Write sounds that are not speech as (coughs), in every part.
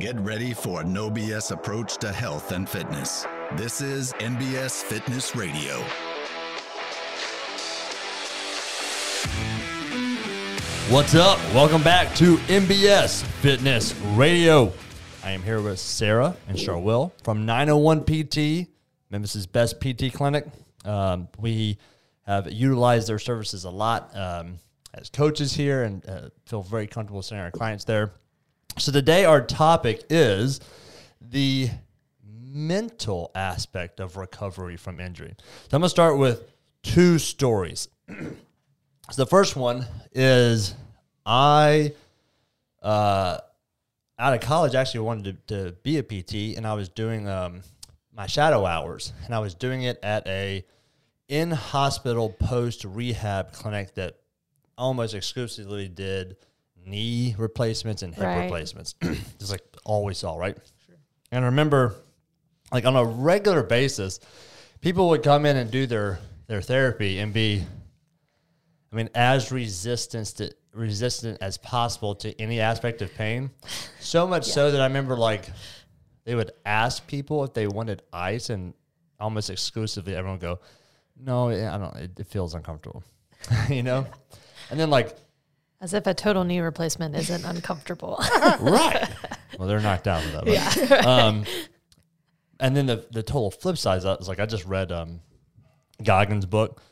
Get ready for a no BS approach to health and fitness. This is NBS Fitness Radio. What's up? Welcome back to NBS Fitness Radio. I am here with Sarah and Charwell from 901 PT, Memphis's best PT clinic. Um, we have utilized their services a lot um, as coaches here and uh, feel very comfortable sending our clients there. So today our topic is the mental aspect of recovery from injury. So I'm going to start with two stories. (clears throat) So the first one is I, uh, out of college, actually wanted to, to be a PT, and I was doing um, my shadow hours, and I was doing it at a in hospital post rehab clinic that almost exclusively did knee replacements and hip Right. replacements, (clears throat) just like all we saw, right? And I remember, like on a regular basis, people would come in and do their their therapy and be I mean, as resistant to, resistant as possible to any aspect of pain. So much so that I remember like they would ask people if they wanted ice, and almost exclusively everyone would go, "No, I don't. It, it feels uncomfortable," (laughs) you know. And then like, As if a total knee replacement isn't uncomfortable. (laughs) right? Well, they're knocked out of that. But, yeah. (laughs) Um, and then the the total flip side that is like I just read um, Goggins' book,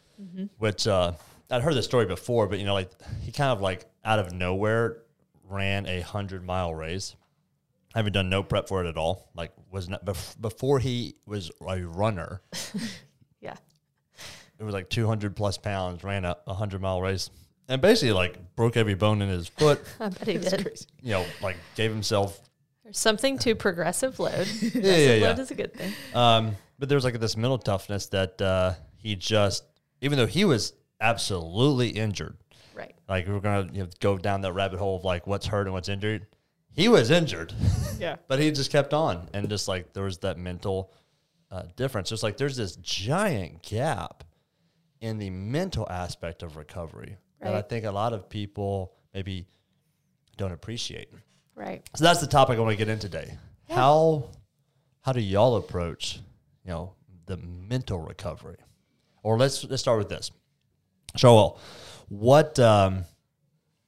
which uh, I'd heard the story before, but you know, like he kind of like out of nowhere ran a hundred mile race. Having done no prep for it at all, like was not bef- before he was a runner. (laughs) yeah. It was like two hundred plus pounds. Ran a, a hundred mile race, and basically like broke every bone in his foot. (laughs) I bet he did. You know, like gave himself There's something to progressive load. yeah, (laughs) Progressive yeah, yeah. load is a good thing. Um, but there was like this mental toughness that uh, he just, even though he was absolutely injured, Right. like we are gonna you know, go down that rabbit hole of like what's hurt and what's injured. He was injured, (laughs) Yeah. but he just kept on, and just like there was that mental uh, difference. Just like there's this giant gap in the mental aspect of recovery that I think a lot of people maybe don't appreciate. Right. So that's the topic I want to get in today. How how do y'all approach, you know, the mental recovery? Or let's let's start with this. Joel, what um,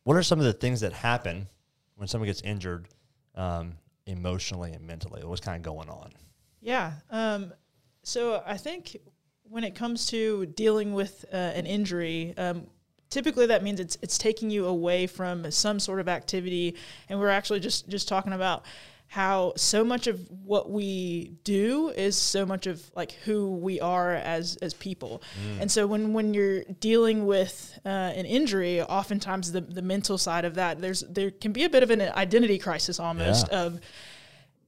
what are some of the things that happen when someone gets injured um, emotionally and mentally? What's kind of going on? Yeah. Um, so I think when it comes to dealing with uh, an injury, um, typically that means it's it's taking you away from some sort of activity, and we're actually just just talking about how so much of what we do is so much of like who we are as as people. And so when when you're dealing with uh, an injury oftentimes the the mental side of that there's there can be a bit of an identity crisis almost Yeah. of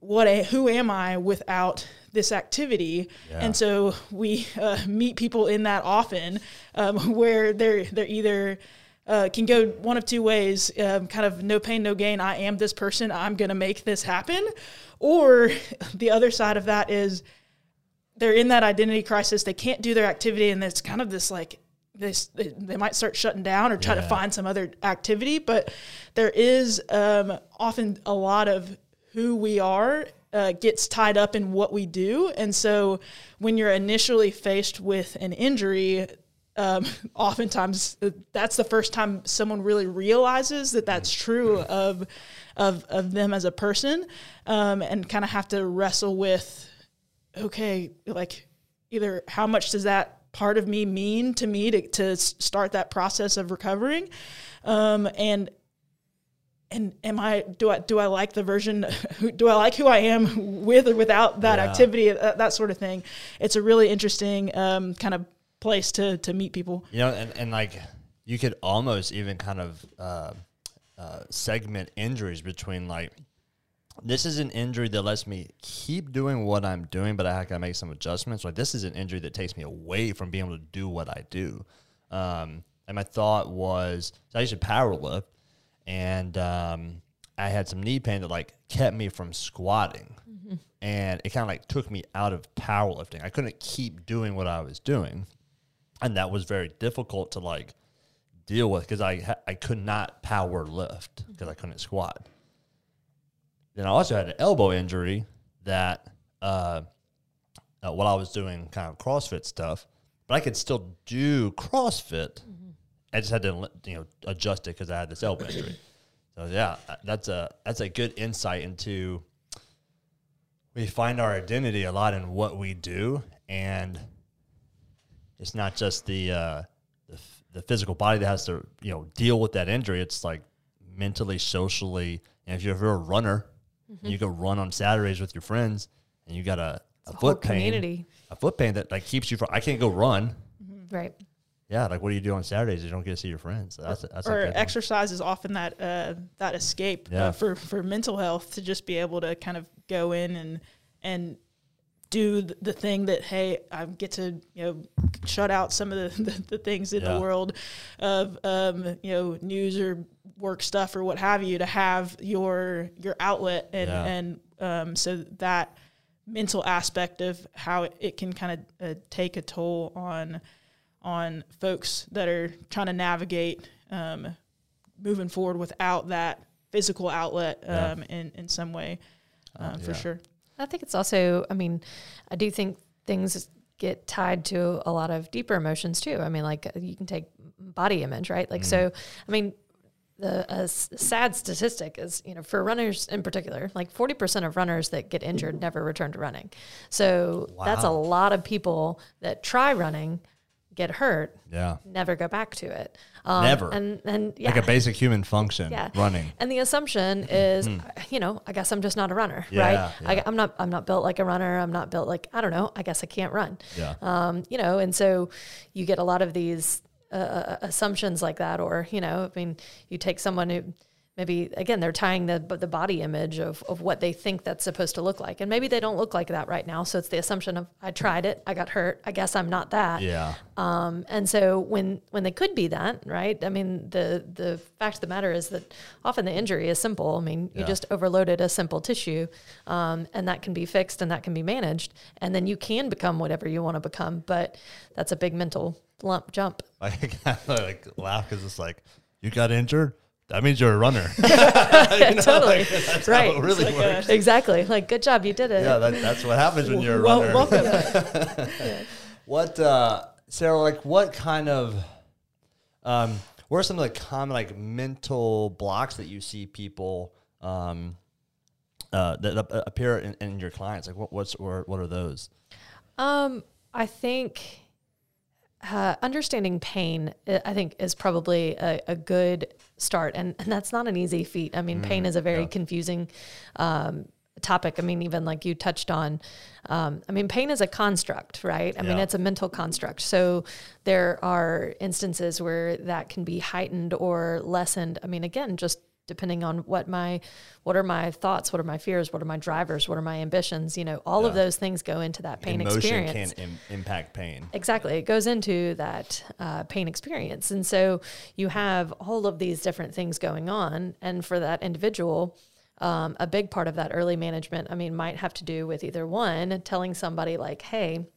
what a, who am I without this activity? Yeah. And so we uh, meet people in that often, um, (laughs) where they're they're either uh, can go one of two ways, um, kind of no pain, no gain. I am this person. I'm going to make this happen, or (laughs) the other side of that is they're in that identity crisis. They can't do their activity, and it's kind of this like this. They, they might start shutting down or try Yeah. to find some other activity. But there is um, often a lot of who we are uh, gets tied up in what we do, and so when you're initially faced with an injury. Um, (laughs) oftentimes, uh, that's the first time someone really realizes that that's true of of of them as a person, um, and kind of have to wrestle with okay, like either how much does that part of me mean to me to, to start that process of recovering, um, and and am I do I do I like the version? (laughs) who- Do I like who I am with or without that Yeah. activity? That, that sort of thing. It's a really interesting um, kind of place to to meet people. You know, and, and like you could almost even kind of uh, uh, segment injuries between like this is an injury that lets me keep doing what I'm doing, but I have to make some adjustments. Like this is an injury that takes me away from being able to do what I do. Um, and my thought was, so I used to power lift, and um, I had some knee pain that like kept me from squatting, and it kind of like took me out of powerlifting. I couldn't keep doing what I was doing, and that was very difficult to like deal with because I I could not power lift because I couldn't squat. then I also had an elbow injury that uh, uh, while I was doing kind of CrossFit stuff, but I could still do CrossFit. I just had to you know adjust it because I had this elbow injury. So yeah, that's a that's a good insight into we find our identity a lot in what we do, and it's not just the uh, the, the physical body that has to you know deal with that injury. It's like mentally, socially, and if you're, if you're a runner, and you go run on Saturdays with your friends, and you got a, a foot pain, community. a foot pain that like keeps you from. I can't go run. Right. Yeah, like what do you do on Saturdays? You don't get to see your friends. That's that's or one. exercise is often that uh, that escape Yeah. uh, for for mental health to just be able to kind of go in and and do the thing that hey I get to you know shut out some of the, (laughs) the, the things in Yeah. the world of um, you know news or work stuff or what have you to have your your outlet and Yeah. and um, so that mental aspect of how it, it can kind of uh, take a toll on on folks that are trying to navigate um, moving forward without that physical outlet Yeah. um, in in some way, um, for yeah. sure. I think it's also, I mean, I do think things get tied to a lot of deeper emotions too. I mean, like you can take body image, right? Like, so, I mean, the a s- sad statistic is, you know, for runners in particular, like 40% of runners that get injured never return to running. So that's a lot of people that try running, get hurt, yeah, never go back to it. Um, Never. And, and yeah. like a basic human function. Yeah. running. And the assumption is, you know, I guess I'm just not a runner, Hmm. Yeah, right? yeah. I, I'm not. I'm not built like a runner. I'm not built like I don't know. I guess I can't run. Yeah. Um, you know, and so you get a lot of these uh, uh, assumptions like that, or you know, I mean, you take someone who maybe again they're tying the the body image of of what they think that's supposed to look like, and maybe they don't look like that right now. So it's the assumption of I tried it, I got hurt. I guess I'm not that. Yeah, Um, and so when when they could be that, right? I mean, the the fact of the matter is that often the injury is simple. I mean, you Yeah. just overloaded a simple tissue, um, and that can be fixed and that can be managed, and then you can become whatever you want to become. But that's a big mental lump jump. (laughs) I (laughs) like laugh because it's like you got injured. That means you're a runner. (laughs) (laughs) (laughs) totally, That's right? how it really like a- exactly. Like, good job, you did it. yeah, that, that's what happens when you're a Well, runner. welcome. What, uh, Sarah? Like, what kind of, um, what are some of the common like mental blocks that you see people um, uh, that appear in, in your clients? Like, what, what's or what are those? Um, I think uh, understanding pain, uh, I think, is probably a, a good start, and and that's not an easy feat. I mean, pain is a very confusing um, topic. I mean, even like you touched on, um, I mean, pain is a construct, right? I mean, it's a mental construct. So there are instances where that can be heightened or lessened. I mean, again, just depending on what my what are my thoughts what are my fears what are my drivers what are my ambitions you know all of those things go into that pain Emotion experience can Im- impact pain. Exactly. It goes into that uh, pain experience. And so you have all of these different things going on. And for that individual, um, a big part of that early management, I mean, might have to do with either one, telling somebody like, hey,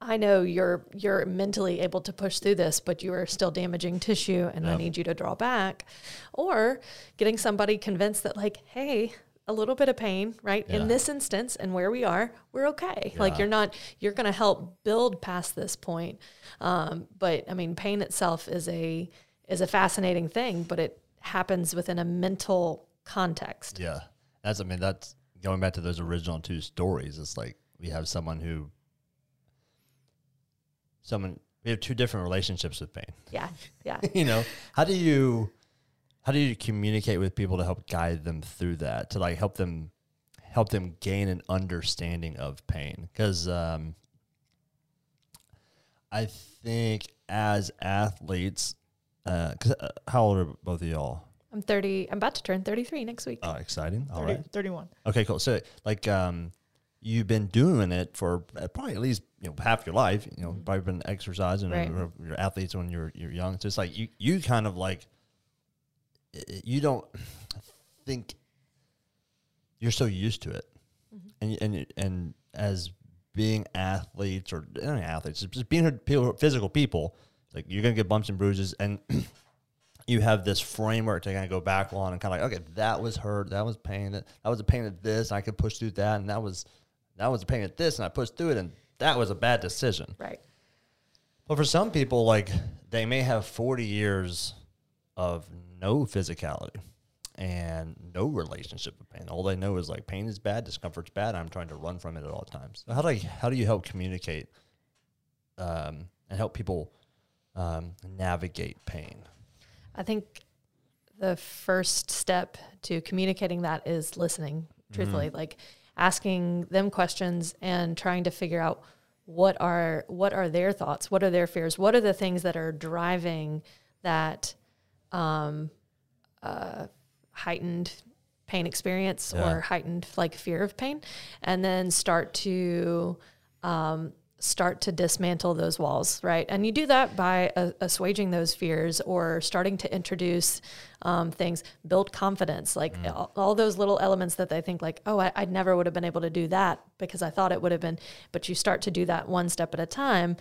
I know you're you're mentally able to push through this, but you are still damaging tissue and I need you to draw back. Or getting somebody convinced that like, hey, a little bit of pain, right? Yeah. In this instance and where we are, we're okay. Like you're not you're going to help build past this point. Um, but I mean, pain itself is a is a fascinating thing, but it happens within a mental context. Yeah, that's. I mean, that's going back to those original two stories. It's like we have someone who, someone we have two different relationships with pain. Yeah. Yeah. (laughs) you know, how do you, how do you communicate with people to help guide them through that to like help them, help them gain an understanding of pain? Because um, I think as athletes, because uh, how old are both of y'all? I'm 30. I'm about to turn 33 next week. Oh, exciting! All 30, right. 31. Okay, cool. So, like, um, you've been doing it for uh, probably at least you know half your life. You know, probably been exercising Right. or, or you're athletes when you're you're young. So it's like you you kind of like you don't (sighs) think you're so used to it, and and and as being athletes or not athletes, just being physical people, like you're gonna get bumps and bruises, and (clears throat) you have this framework to kind of go back on and kind of like, okay, that was hurt, that was pain, that was a pain at this, I could push through that, and that was that was a pain at this, and I pushed through it, and that was a bad decision. Right. But for some people, like they may have 40 years of no physicality and no relationship with pain. All they know is like pain is bad, discomfort's bad. I'm trying to run from it at all times. So how do you, how do you help communicate um, and help people um, navigate pain? I think the first step to communicating that is listening, truthfully, Mm-hmm. like asking them questions and trying to figure out what are what are their thoughts, what are their fears, what are the things that are driving that um, uh, heightened pain experience Yeah. or heightened like fear of pain, and then start to um, start to dismantle those walls, right? And you do that by uh, assuaging those fears or starting to introduce um, things, build confidence, like all, all those little elements that they think like, oh, I, I never would have been able to do that because I thought it would have been. But you start to do that one step at a time.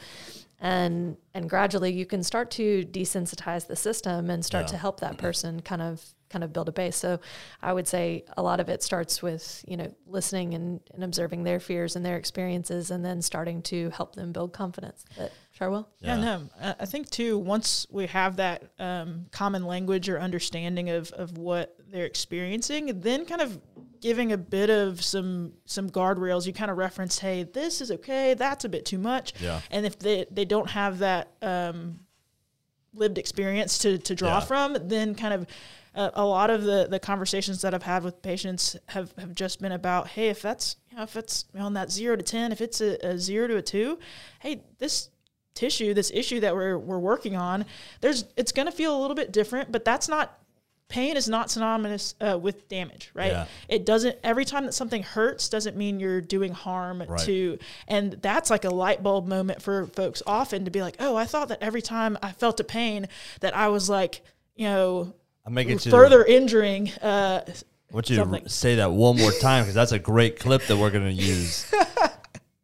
And and gradually you can start to desensitize the system and start Yeah. to help that person kind of kind of build a base. So I would say a lot of it starts with, you know, listening and, and observing their fears and their experiences and then starting to help them build confidence. But Charwell? Yeah, no, I I think too. Once we have that um, common language or understanding of of what they're experiencing, then kind of giving a bit of some some guardrails. You kind of reference, hey, this is okay, that's a bit too much. Yeah. And if they they don't have that um, lived experience to to draw Yeah. from, then kind of. Uh, a lot of the, the conversations that I've had with patients have, have just been about, hey, if that's you know, if it's on that zero to ten, if it's a, a zero to a two, hey, this tissue, this issue that we're we're working on, there's it's going to feel a little bit different, but that's not pain is not synonymous uh, with damage, right? Yeah. It doesn't every time that something hurts doesn't mean you're doing harm Right. to and that's like a light bulb moment for folks often to be like, "Oh, I thought that every time I felt a pain that I was like, you know, I'm making further injuring uh I want you to say that one more time because that's a great clip that we're going to use. (laughs)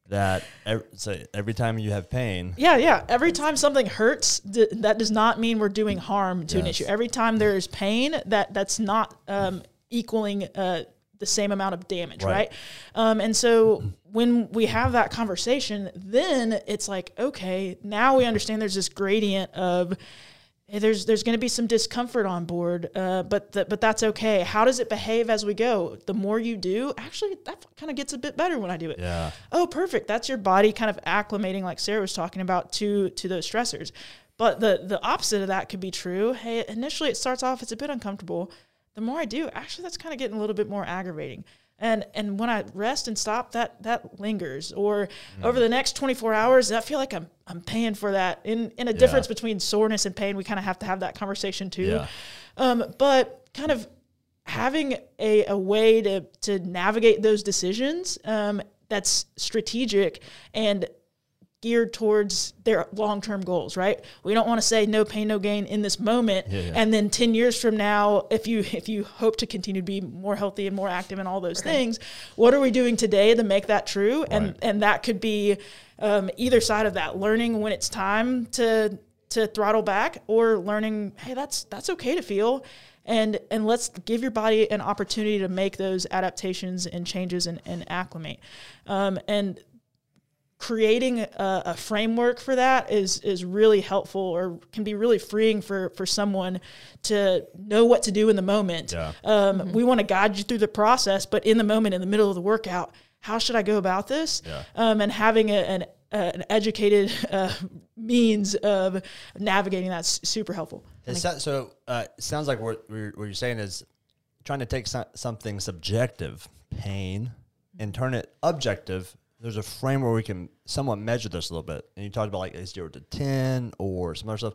that every, so every time you have pain, Yeah, yeah. Every time something hurts, th- that does not mean we're doing harm to an issue. Every time there is pain, that that's not um, equaling uh, the same amount of damage, Right. right? Um, and so when we have that conversation, then it's like, okay, now we understand there's this gradient of hey, there's there's going to be some discomfort on board, uh, but th- but that's okay. How does it behave as we go? The more you do, actually, that kind of gets a bit better when I do it. Yeah, oh perfect. That's your body kind of acclimating like sarah was talking about to to those stressors. But the the opposite of that could be true. Hey initially it starts off it's a bit uncomfortable. The more i do actually that's kind of getting a little bit more aggravating and and when i rest and stop that that lingers. Or over the next 24 hours i feel like i'm i'm paying for that. In in a difference between soreness and pain we kind of have to have that conversation too. Yeah. um, but kind of having a, a way to to navigate those decisions um, that's strategic and geared towards their long-term goals right? We don't want to say no pain no gain in this moment. Yeah, yeah. and then 10 years from now if you if you hope to continue to be more healthy and more active and all those things what are we doing today to make that true? And Right. and that could be um, either side of that learning when it's time to to throttle back or learning hey that's that's okay to feel. And and let's give your body an opportunity to make those adaptations and changes and, and acclimate. Um, and creating a, a framework for that is is really helpful or can be really freeing for for someone to know what to do in the moment Yeah. um, we want to guide you through the process but in the moment in the middle of the workout how should i go about this Yeah. um, and having a, an an educated (laughs) uh, means of navigating that's super helpful It so, so uh, it sounds like what, what you're saying is trying to take so, something subjective, pain, and turn it objective. There's a frame where we can somewhat measure this a little bit. And you talked about like a zero to 10 or some other stuff.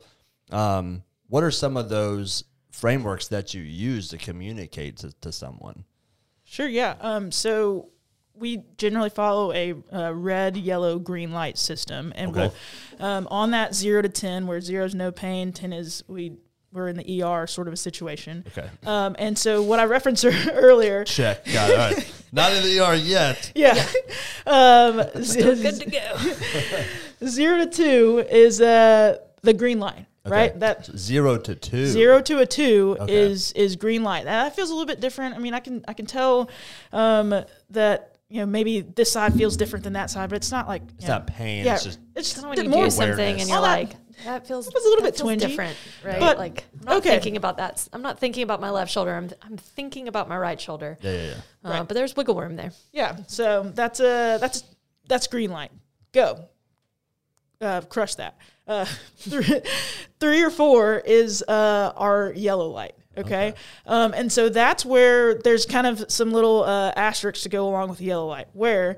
Um, what are some of those frameworks that you use to communicate to, to someone? Sure, yeah. Um, so we generally follow a, uh red, yellow, green light system, and Okay. we'll um, on that zero to ten, where zero is no pain, ten is we we're in the ER sort of a situation. Okay. Um, and so what I referenced (laughs) earlier, Check. Got it. All right. (laughs) Not in the ER yet. yeah, (laughs) um, (laughs) Good to go. (laughs) zero to two is uh, the green line. right? That So zero to two. zero to a two Okay. is is green light. Now, that feels a little bit different. I mean, I can I can tell um, that you know maybe this side feels different than that side, but it's not like It's know, not pain. Yeah, It's just it's Kind of when you more do something awareness. and you're that- like, that feels That was a little bit twingy, different, right? but- like I'm not okay. thinking about that. I'm not thinking about my left shoulder. I'm I'm thinking about my right shoulder. yeah, yeah, yeah. Uh, Right. But there's wiggle room there. Yeah, so that's a that's that's green light. Go. Uh, crush that. Uh, (laughs) three, three or four is uh, our yellow light. Okay, Um, and so that's where there's kind of some little uh, asterisks to go along with the yellow light, where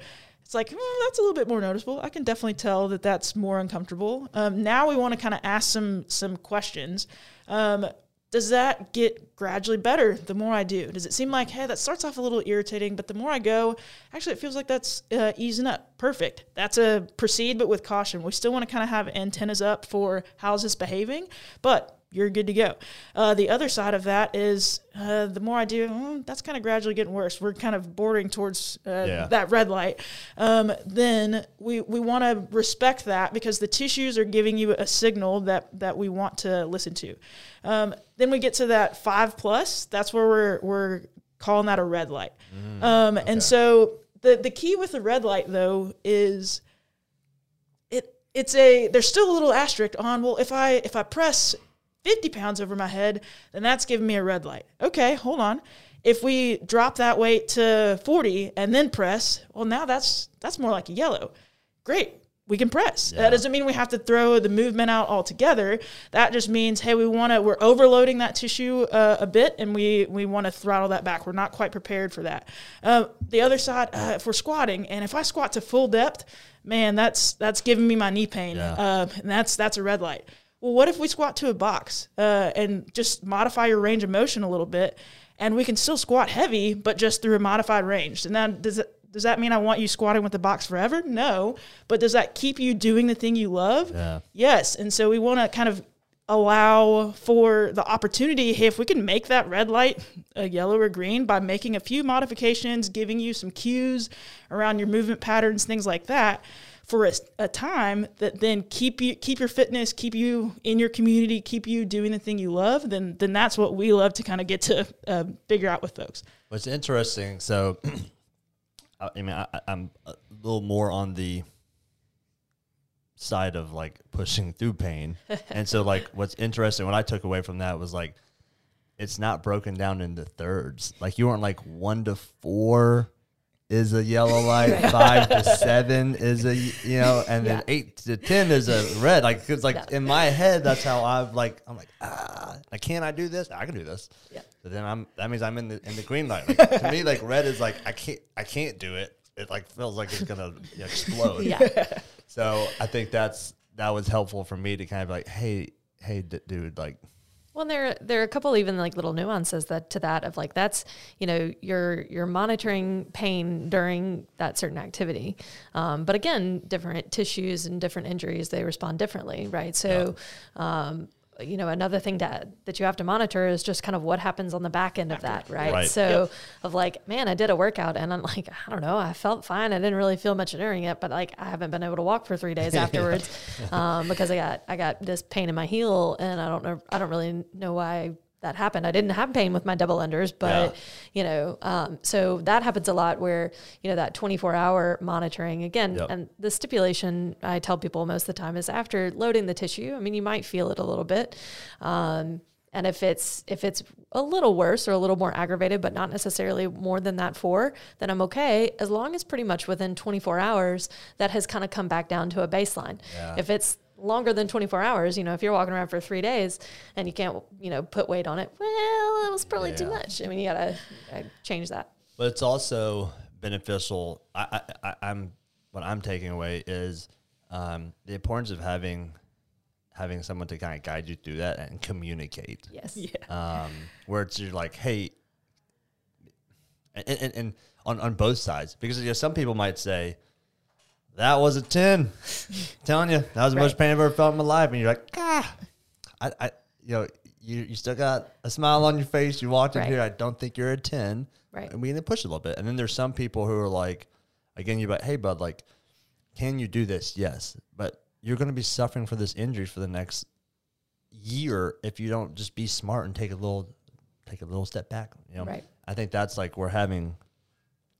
it's like "Hmm, that's a little bit more noticeable. I can definitely tell that that's more uncomfortable. Um, now we want to kind of ask some some questions. Um, does that get gradually better the more I do? Does it seem like, hey, that starts off a little irritating, but the more I go, actually, it feels like that's uh, easing up. Perfect. That's a proceed, but with caution. We still want to kind of have antennas up for how's this behaving, but you're good to go. Uh, the other side of that is uh, the more I do, mm, that's kind of gradually getting worse. We're kind of bordering towards uh, Yeah. that red light. Um, then we, we want to respect that because the tissues are giving you a signal that, that we want to listen to. Um, then we get to that five plus. That's where we're, we're calling that a red light. um, And so the, the key with the red light, though, is it it's a there's still a little asterisk on well if i if i press 50 pounds over my head then that's giving me a red light. Okay hold on. If we drop that weight to 40 and then press well now that's that's more like a yellow. Great we can press. Yeah. that doesn't mean we have to throw the movement out altogether. That just means hey we want to we're overloading that tissue uh, a bit and we we want to throttle that back. We're not quite prepared for that. Uh, the other side uh, if we're squatting and if i squat to full depth man that's that's giving me my knee pain. Yeah. uh, and that's that's a red light well what if we squat to a box uh, and just modify your range of motion a little bit and we can still squat heavy but just through a modified range and then does it does that mean I want you squatting with the box forever? No. But does that keep you doing the thing you love? Yeah. Yes. And so we want to kind of allow for the opportunity hey, if we can make that red light a yellow or green by making a few modifications, giving you some cues around your movement patterns, things like that for a, a time that then keep you keep your fitness, keep you in your community, keep you doing the thing you love, then then that's what we love to kind of get to uh, figure out with folks. What's interesting, so (clears throat) I mean, I, I- I'm a little more on the side of like pushing through pain, (laughs) and so like what's interesting, what I took away from that was like it's not broken down into thirds. Like you weren't like one to four is a yellow (laughs) light, five to seven is a you know, and then Yeah. eight to ten is a red. Like because like Yeah. in my head, that's how I've like I'm like ah, like, can I do this? I can do this. Yeah. So then I'm that means I'm in the in the green light. Like, to me, like red is like I can't I can't do it. It like feels like it's gonna explode. Yeah. So I think that's that was helpful for me to kind of like, hey, hey, d- dude, like Well, there there are a couple even like little nuances that to that of like that's you know you're you're monitoring pain during that certain activity, um, but again, different tissues and different injuries they respond differently, right? So, um, you know, another thing that that you have to monitor is just kind of what happens on the back end of that, right? Right. So, of like, man, I did a workout and I'm like, I don't know, I felt fine. I didn't really feel much during it, but like I haven't been able to walk for three days (laughs) afterwards um, because I got I got this pain in my heel and I don't know I don't really know why that happened. I didn't have pain with my double unders, but you know, um, so that happens a lot where you know that 24 hour monitoring again, Yep. and the stipulation I tell people most of the time is after loading the tissue. I mean, you might feel it a little bit. Um, and if it's if it's a little worse or a little more aggravated, but not necessarily more than that four, then I'm okay as long as pretty much within 24 hours that has kind of come back down to a baseline. Yeah. If it's longer than 24 hours, you know, if you're walking around for three days and you can't, you know, put weight on it, well, it was probably too much. I mean, you gotta, gotta change that. But it's also beneficial. I, I, I, I'm what I'm taking away is um, the importance of having having someone to kind of guide you through that and communicate. Yes. (laughs) Um, where it's you're like, hey, and, and, and on on both sides because you know, some people might say. That was a ten. telling you, that was the most pain I've ever felt in my life. And you're like, ah, I, I, you know, you, you still got a smile on your face. You walked in Right. here. I don't think you're a ten Right. and we need to push a little bit. And then there's some people who are like, again, you're like, hey, bud, like, can you do this? Yes, but you're going to be suffering for this injury for the next year if you don't just be smart and take a little take a little step back. You know, Right. I think that's like we're having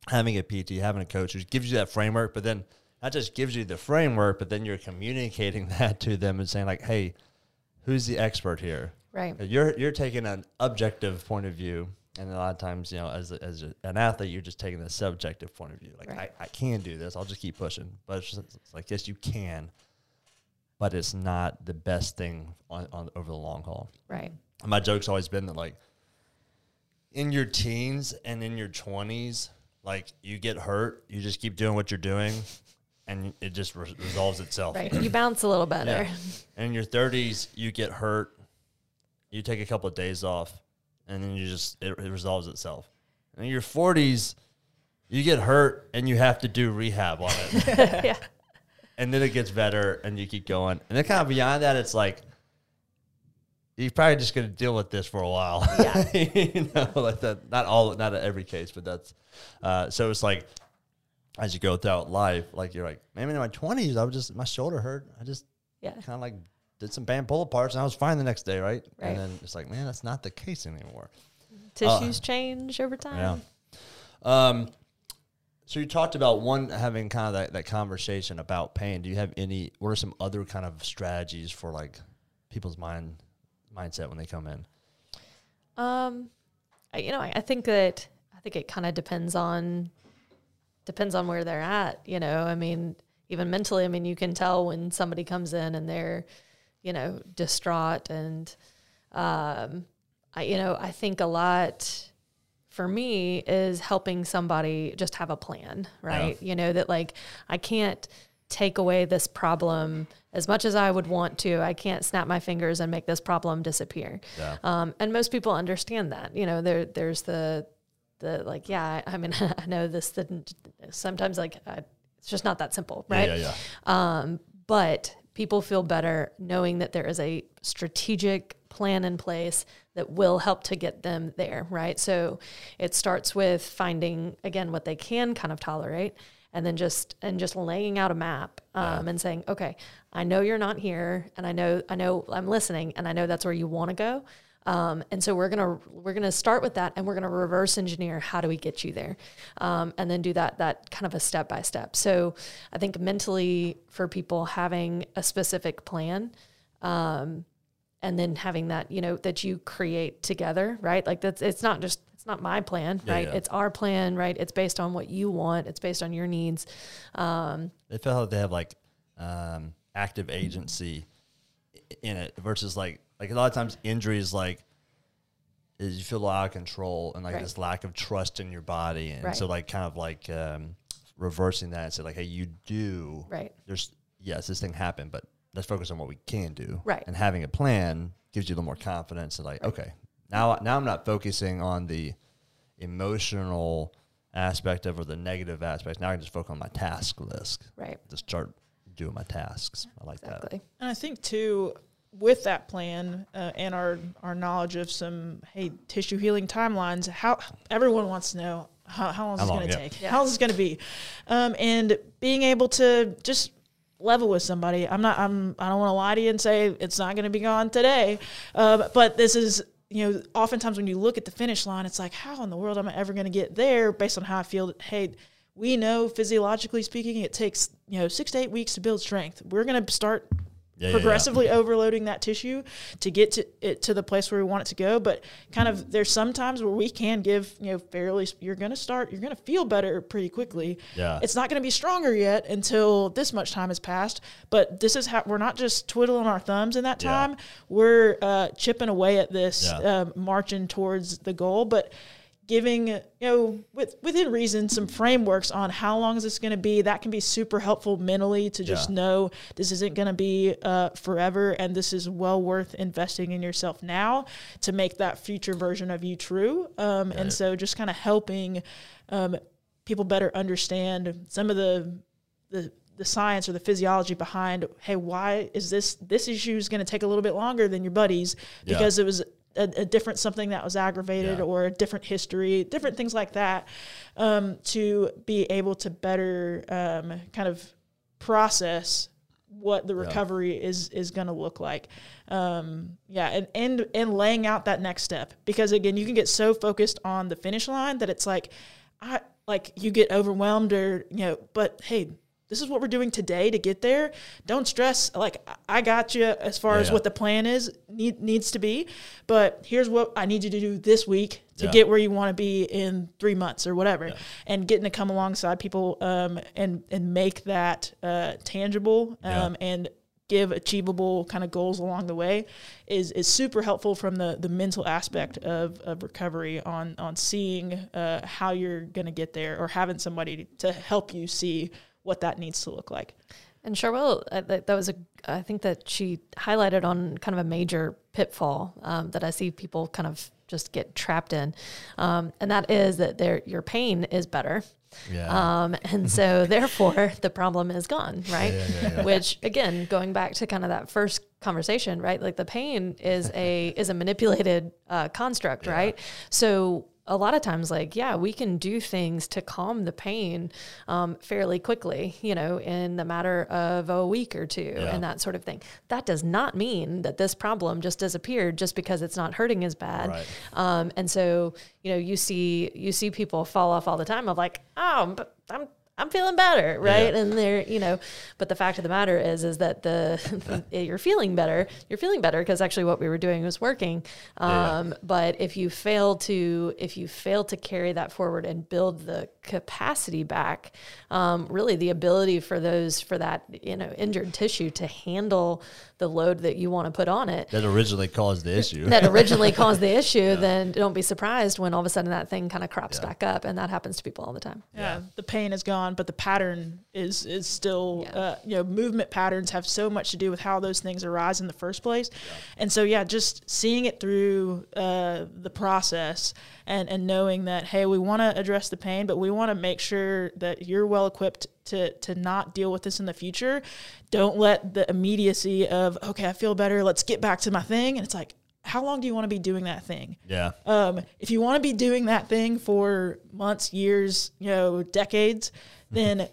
having a PT, having a coach who gives you that framework, but then that just gives you the framework, but then you're communicating (laughs) that to them and saying like, hey, who's the expert here? Right. You're you're taking an objective point of view, and a lot of times, you know, as a, as a, an athlete, you're just taking a subjective point of view. Like, Right. I, I can do this. I'll just keep pushing. But it's, just, it's like, yes, you can, but it's not the best thing on, on over the long haul. Right. And my joke's always been that like in your teens and in your twenties, like you get hurt, you just keep doing what you're doing, and it just re- resolves itself. Right. You bounce a little better. Yeah. And in your 30s, you get hurt, you take a couple of days off, and then you just, it, it resolves itself. And in your 40s, you get hurt and you have to do rehab on it. (laughs) yeah. and then it gets better and you keep going. And then kind of beyond that, it's like, you're probably just going to deal with this for a while. Yeah. (laughs) you know, like that. Not all, not every case, but that's, uh, so it's like, as you go throughout life, like you're like, maybe in my 20s, I was just, my shoulder hurt. I just, Yeah. kind of like did some band pull aparts and I was fine the next day, right? Right. And then it's like, man, that's not the case anymore. Tissues change over time. Yeah. Um, so you talked about one having kind of that, that conversation about pain. Do you have any? What are some other kind of strategies for like people's mind mindset when they come in? Um, I, you know, I, I think that I think it kind of depends on depends on where they're at. You know, I mean, even mentally, I mean, you can tell when somebody comes in and they're, you know, distraught and, um, I you know, I think a lot for me is helping somebody just have a plan, right? You know that like I can't take away this problem as much as I would want to. I can't snap my fingers and make this problem disappear. Yeah. Um, and most people understand that. You know, there there's the the like, yeah, I, mean, (laughs) I know this. Didn't, sometimes like I, it's just not that simple, right? Yeah, yeah, Um, but people feel better knowing that there is a strategic plan in place that will help to get them there, right? So it starts with finding again what they can kind of tolerate and then just and just laying out a map um, and saying, okay, I know you're not here, and I know I know I'm listening, and I know that's where you want to go. Um, and so we're gonna we're gonna start with that, and we're gonna reverse engineer how do we get you there, um, and then do that that kind of a step by step. So I think mentally for people having a specific plan, um, and then having that you know that you create together, right? Like that's it's not just it's not my plan, Yeah, right? yeah. It's our plan, right? It's based on what you want. It's based on your needs. Um, They feel like they have like um, active agency in it versus like like a lot of times injuries like is you feel out of control and like Right. this lack of trust in your body and Right. so like kind of like um, reversing that and say like hey you do Right. there's yes this thing happened but let's focus on what we can do Right. and having a plan gives you a little more confidence and like okay now now I'm not focusing on the emotional aspect of or the negative aspect now I can just focus on my task list right. to start doing my tasks. I like that. And I think too, with that plan uh, and our our knowledge of some hey tissue healing timelines, how everyone wants to know how, how long is How this going to yeah. take? Yeah. How long is this going to be? Um, and being able to just level with somebody. I'm not. I'm. I don't want to lie to you and say it's not going to be gone today. Um, but this is. You know, oftentimes when you look at the finish line, it's like, how in the world am I ever going to get there? Based on how I feel. Hey, we know physiologically speaking, it takes you know six to eight weeks to build strength. We're going to start Yeah, yeah, yeah. progressively overloading that tissue to get to it to the place where we want it to go. But kind of there's some times where we can give you know fairly. You're going to start. You're going to feel better pretty quickly. Yeah. It's not going to be stronger yet until this much time has passed. But this is how we're not just twiddling our thumbs in that Yeah. time. We're uh, chipping away at this, Yeah. um, marching towards the goal. But giving you know with within reason some frameworks on how long is this going to be that can be super helpful mentally to just Yeah. know this isn't going to be uh, forever and this is well worth investing in yourself now to make that future version of you true um, Right. and so just kind of helping um, people better understand some of the the the science or the physiology behind hey why is this this issue is going to take a little bit longer than your buddies Yeah. because it was a, a different something that was aggravated Yeah. or a different history different things like that um, to be able to better um, kind of process what the recovery is is going to look like. Um, yeah, and, and and laying out that next step because again, you can get so focused on the finish line that it's like, I like you get overwhelmed or you know. But hey, this is what we're doing today to get there. Don't stress. Like I got you as far Yeah, as yeah. what the plan is need, needs to be, but here's what I need you to do this week to Yeah. get where you want to be in three months or whatever, and getting to come alongside people um, and and make that uh, tangible Yeah. um, and give achievable kind of goals along the way is is super helpful from the the mental aspect of, of recovery on on seeing uh, how you're going to get there or having somebody to help you see what that needs to look like. And Charwell, uh, that, that was a, I think that she highlighted on kind of a major pitfall um, that I see people kind of just get trapped in. Um, and that is that their, your pain is better. Yeah. Um, and so (laughs) therefore the problem is gone, right? Which again, going back to kind of that first conversation, right? Like the pain is a, is a manipulated uh, construct, right? So a lot of times like yeah we can do things to calm the pain um, fairly quickly you know in the matter of a week or two Yeah. and that sort of thing that does not mean that this problem just disappeared just because it's not hurting as bad Right. um, and so you know you see you see people fall off all the time of like oh but i'm i'm feeling better right Yeah. and they're you know but the fact of the matter is is that the (laughs) you're feeling better you're feeling better because actually what we were doing was working Yeah. um, but if you fail to if you fail to carry that forward and build the capacity back um, really the ability for those for that you know injured tissue to handle the load that you want to put on it that originally caused the issue. that originally caused the (laughs) issue, then don't be surprised when all of a sudden that thing kind of crops back up, and that happens to people all the time. Yeah, the pain is gone, but the pattern is is still. Yeah. Uh, you know, movement patterns have so much to do with how those things arise in the first place, and so yeah, just seeing it through uh, the process and and knowing that hey, we want to address the pain, but we want to make sure that you're well equipped to to not deal with this in the future. Don't let the immediacy of okay, I feel better, let's get back to my thing, and it's like. How long do you want to be doing that thing? yeah. um, if you want to be doing that thing for months, years, you know, decades, (laughs) then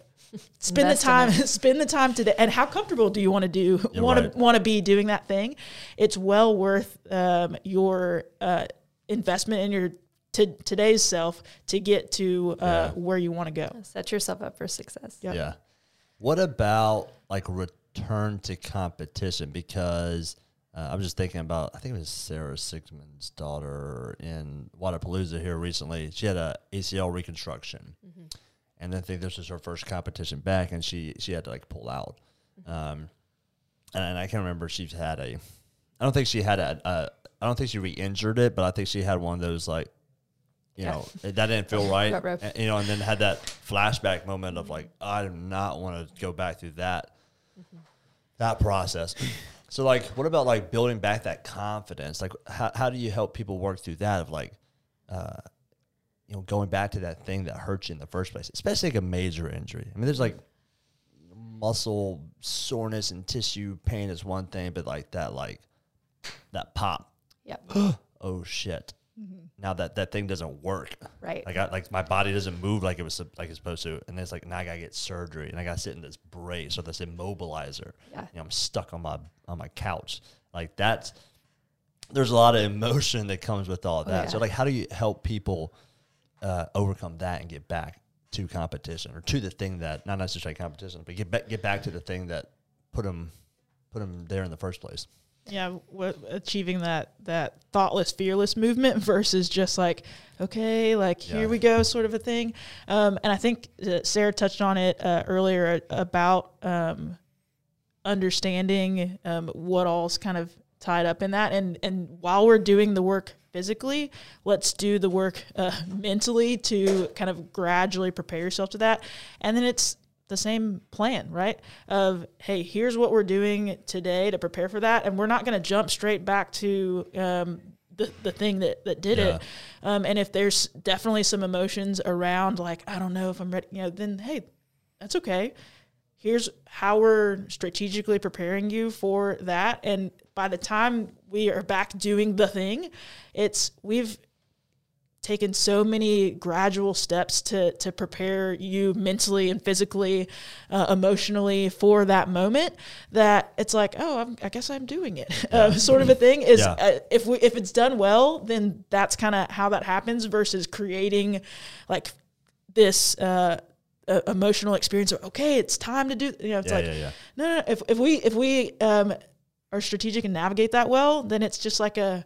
spend the time. (laughs) Spend the time today. And how comfortable do you want to do? You're Want right. to want to be doing that thing? It's well worth um, your uh, investment in your to today's self to get to uh, Yeah. where you want to go. Set yourself up for success. Yep. Yeah. What about like return to competition? Because uh, I was just thinking about, I think it was Sarah Sigmundsdóttir in Wodapalooza here recently. She had a ACL reconstruction, and I think this was her first competition back, and she she had to like pull out. Um, and I can't remember if she's had a. I don't think she had a. a I don't think she re-injured it, but I think she had one of those like you know, that didn't feel (laughs) right. And, you know, and then had that flashback moment of like, I do not want to go back through that that process. So like, what about like building back that confidence? Like, how how do you help people work through that of like, uh, you know, going back to that thing that hurt you in the first place, especially like a major injury. I mean, there's like muscle soreness and tissue pain is one thing, but like that like that pop. Yep. (gasps) Oh shit. Now that that thing doesn't work. Right. Like I like my body doesn't move like it was like it's supposed to, and it's like now I gotta get surgery, and I gotta sit in this brace or this immobilizer. Yeah. You know, I'm stuck on my on my couch. Like that's there's a lot of emotion that comes with all that. So yeah. like, how do you help people uh, overcome that and get back to competition or to the thing that not necessarily competition, but get back get back to the thing that put them put them there in the first place. Yeah w- achieving that that thoughtless fearless movement (laughs) versus just like okay like Yeah. here we go sort of a thing. Um, and i think uh, sarah touched on it uh, earlier about um, understanding um, what all's kind of tied up in that. And and while we're doing the work physically let's do the work uh, (laughs) mentally to kind of gradually prepare yourself to that. And then it's the same plan, right? Of hey, here's what we're doing today to prepare for that, and we're not going to jump straight back to um, the the thing that that did Yeah. it. Um, and if there's definitely some emotions around, like I don't know if I'm ready, you know, then hey, that's okay. Here's how we're strategically preparing you for that, and by the time we are back doing the thing, it's we've taken so many gradual steps to to prepare you mentally and physically, uh, emotionally for that moment that it's like, oh, I'm, I guess I'm doing it, (laughs) uh, sort of a thing. Is Yeah. uh, if we if it's done well, then that's kind of how that happens. Versus creating like this. Uh, emotional experience of okay it's time to do you know it's Yeah, like yeah, yeah. no, no, no. If if we if we um are strategic and navigate that well, then it's just like a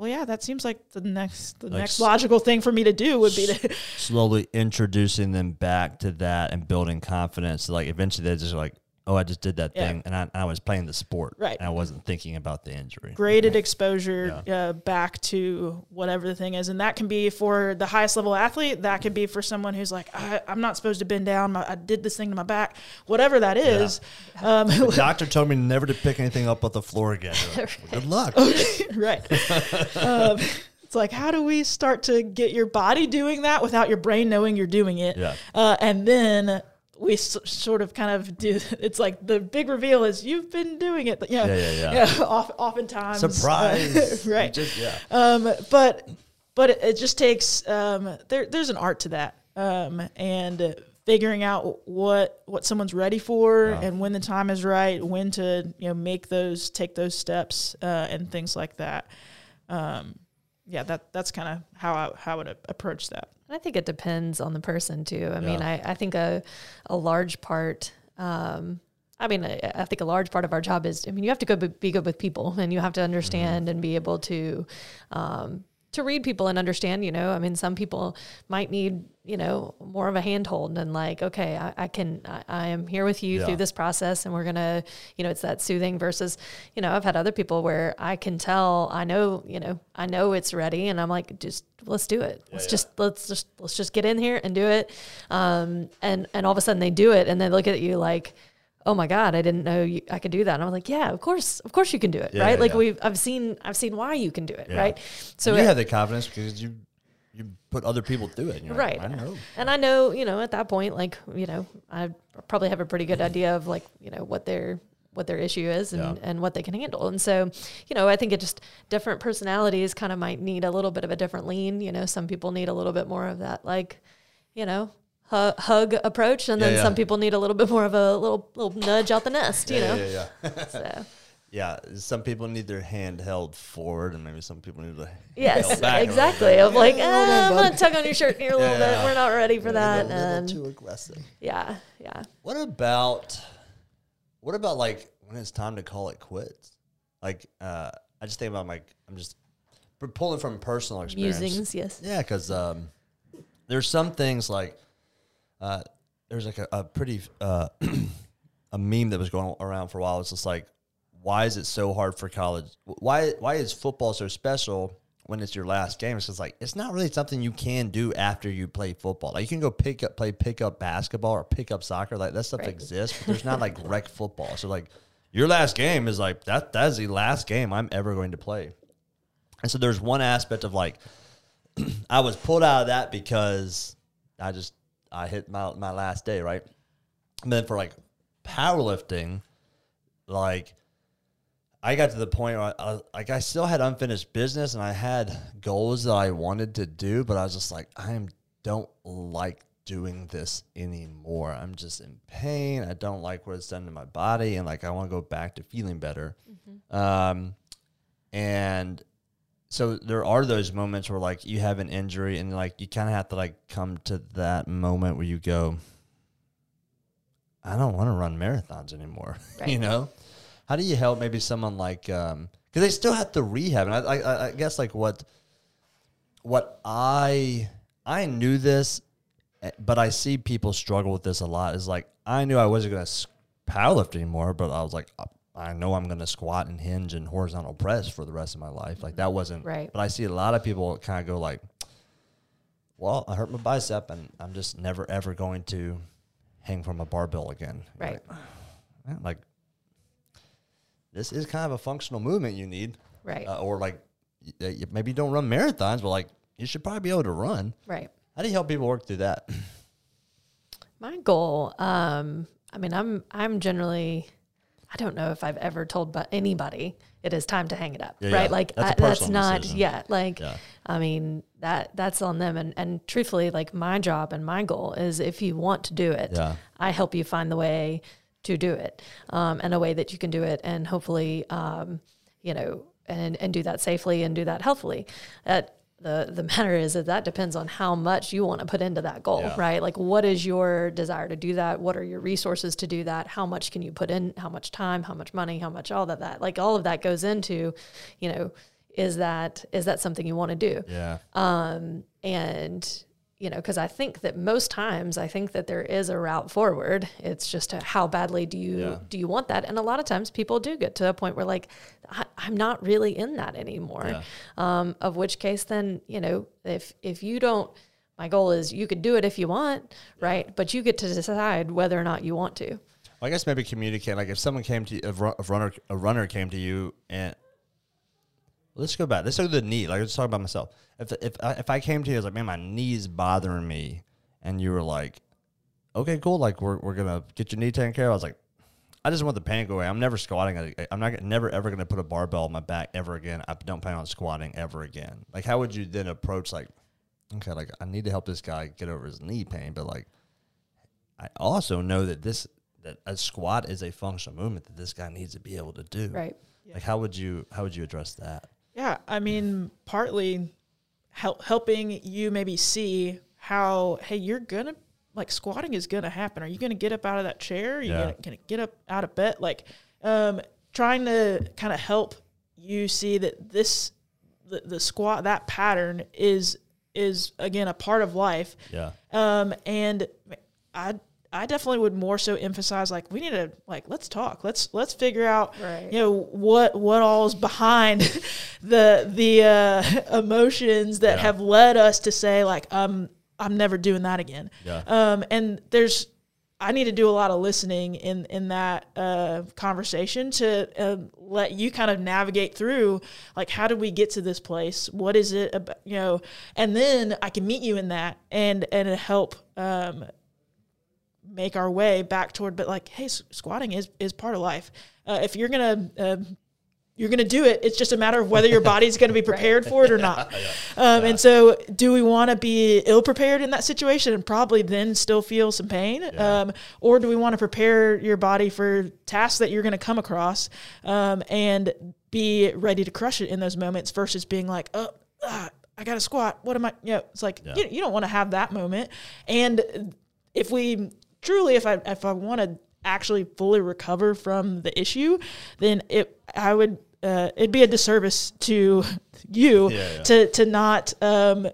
well, yeah, that seems like the next the Like next logical thing for me to do would be to (laughs) Slowly introducing them back to that and building confidence. Like eventually they're just like, oh, I just did that Yeah. thing, and I, I was playing the sport, Right. And I wasn't thinking about the injury. graded exposure uh, back to whatever the thing is, and that can be for the highest level athlete. That could be for someone who's like, I, I'm not supposed to bend down. My, I did this thing to my back. Whatever that is, um, The (laughs) doctor told me never to pick anything up off the floor again. Like, well, (laughs) Good luck. (laughs) right. um, it's like, how do we start to get your body doing that without your brain knowing you're doing it? Yeah. Uh, and then we s- sort of kind of do. (laughs) It's like the big reveal is you've been doing it. Yeah, Yeah, yeah, yeah. (laughs) off, oftentimes, Surprise. uh, (laughs) right? Just- yeah. Um, but but it, it just takes um, there. There's an art to that, um, and figuring out what what someone's ready for and when the time is right, when to you know make those take those steps uh, and things like that. Um, yeah, that that's kind of how I how I would approach that. I think it depends on the person too. I mean, I, I think a a large part. Um, I mean, I, I think a large part of our job is. I mean, you have to go be, be good with people, and you have to understand and be able to. Um, to read people and understand, you know, I mean, some people might need, you know, more of a handhold and like, okay, I, I can, I, I am here with you Yeah. through this process and we're going to, you know, it's that soothing versus, you know, I've had other people where I can tell, I know, you know, I know it's ready and I'm like, just let's do it. Let's just, let's just, let's just get in here and do it. Um, and, and all of a sudden they do it and they look at you like, oh my God, I didn't know you, I could do that. And I'm like, yeah, of course, of course you can do it. Yeah, right. like yeah. we've, I've seen, I've seen why you can do it. Yeah. Right. So you it- have the confidence because you you put other people through it. you're like, Right. I know. And I know, you know, at that point, like, you know, I probably have a pretty good idea of like, you know, what their what their issue is and, and what they can handle. And so, you know, I think it just different personalities kind of might need a little bit of a different lean. You know, some people need a little bit more of that like, you know, hu- hug approach and then Yeah, yeah. some people need a little bit more of a little little nudge out the nest, you know. yeah, yeah. (laughs) (laughs) So Yeah, some people need their hand held forward, and maybe some people need to. (laughs) Yes, back exactly. bit. Of like, Yeah, hold ah, I'm gonna tug on your shirt here a little Yeah. bit. We're not ready for that. A little And too aggressive. yeah, yeah. What about what about like when it's time to call it quits? Like, uh, I just think about like I'm just pulling from personal experience. Musings, yes. Yeah, because um, there's some things like uh, there's like a, a pretty uh, (clears throat) a meme that was going around for a while. It's just like, why is it so hard for college? Why why is football so special when it's your last game? It's just like it's not really something you can do after you play football. Like you can go pick up play pick up basketball or pick up soccer. Like that stuff Right. exists, but there's (laughs) not like rec football. So like your last game is like that. That is the last game I'm ever going to play. And so there's one aspect of like (clears throat) I was pulled out of that because I just I hit my my last day, right? And then for like powerlifting, like I got to the point where I, I like I still had unfinished business and I had goals that I wanted to do, but I was just like I am don't like doing this anymore. I'm just in pain. I don't like what it's done to my body, and like I want to go back to feeling better. Um, and so there are those moments where like you have an injury and like you kind of have to like come to that moment where you go i don't want to run marathons anymore (laughs) you know? How do you help maybe someone like um because they still have to rehab and I, I i guess like what what i i knew this eh, but i see people struggle with this a lot is like i knew i wasn't going to powerlift anymore but i was like uh, i know i'm going to squat and hinge and horizontal press for the rest of my life like that wasn't Right. but i see a lot of people kind of go like well i hurt my bicep and i'm just never ever going to hang from a barbell again Right. like, like this is kind of a functional movement you need Right. uh, or like maybe you don't run marathons but like you should probably be able to run Right. how do you help people work through that My goal, um, I mean, I'm I'm generally, I don't know if I've ever told but anybody it is time to hang it up, Yeah, right? yeah. Like That's I, that's not, decision. yeah. Like, Yeah. I mean, that that's on them. And and truthfully, like my job and my goal is if you want to do it. I help you find the way to do it, um, and a way that you can do it, and hopefully, um, you know, and and do that safely and do that healthfully. That the the matter is that that depends on how much you want to put into that goal, Yeah. right? Like, what is your desire to do that? What are your resources to do that? How much can you put in? How much time? How much money? How much all of that? Like, all of that goes into, you know, is that is that something you want to do? Yeah. um, and you know because i think that most times i think that there is a route forward it's just a, how badly do you Yeah. do you want that and a lot of times people do get to a point where like I, i'm not really in that anymore Yeah. um, of which case then you know if if you don't my goal is you could do it if you want right but you get to decide whether or not you want to Well, I guess maybe communicate. Like if someone came to you, a runner, a runner came to you, and let's go back. Let's go to the knee. Like let's talk about myself. If if I, if I came to you, I was like, man, my knee's bothering me, and you were like, okay, cool. Like we're we're gonna get your knee taken care of. I was like, I just want the pain to go away. I'm never squatting. I- I'm not never ever gonna put a barbell on my back ever again. I don't plan on squatting ever again. Like how would you then approach like, okay, like I need to help this guy get over his knee pain, but like I also know that this that a squat is a functional movement that this guy needs to be able to do. right Like how would you how would you address that? Yeah, I mean, partly help, helping you maybe see how hey, you're gonna like squatting is gonna happen. Are you gonna get up out of that chair? Are you Yeah. gonna, gonna get up out of bed? Like, um, trying to kind of help you see that this the, the squat that pattern is is again a part of life Yeah. um, and I I definitely would more so emphasize like we need to like let's talk let's let's figure out Right. you know what what all is behind (laughs) the the uh, emotions that Yeah. have led us to say like um I'm never doing that again Yeah. um and there's I need to do a lot of listening in in that uh, conversation to uh, let you kind of navigate through like how did we get to this place? What is it about you know? And then I can meet you in that and and help um, make our way back toward. But like, hey, squatting is is part of life. Uh, if you're gonna uh, you're going to do it. It's just a matter of whether your body's going to be (laughs) prepared for it or not. (laughs) Um, and so, do we want to be ill prepared in that situation and probably then still feel some pain? Um, or do we want to prepare your body for tasks that you're going to come across um, and be ready to crush it in those moments versus being like, oh, ah, I got to squat. What am I? You know, it's like, Yeah. you, you don't want to have that moment. And if we truly, if I, if I want to actually fully recover from the issue, then it, I would, uh, it'd be a disservice to (laughs) you Yeah, yeah. to to not um,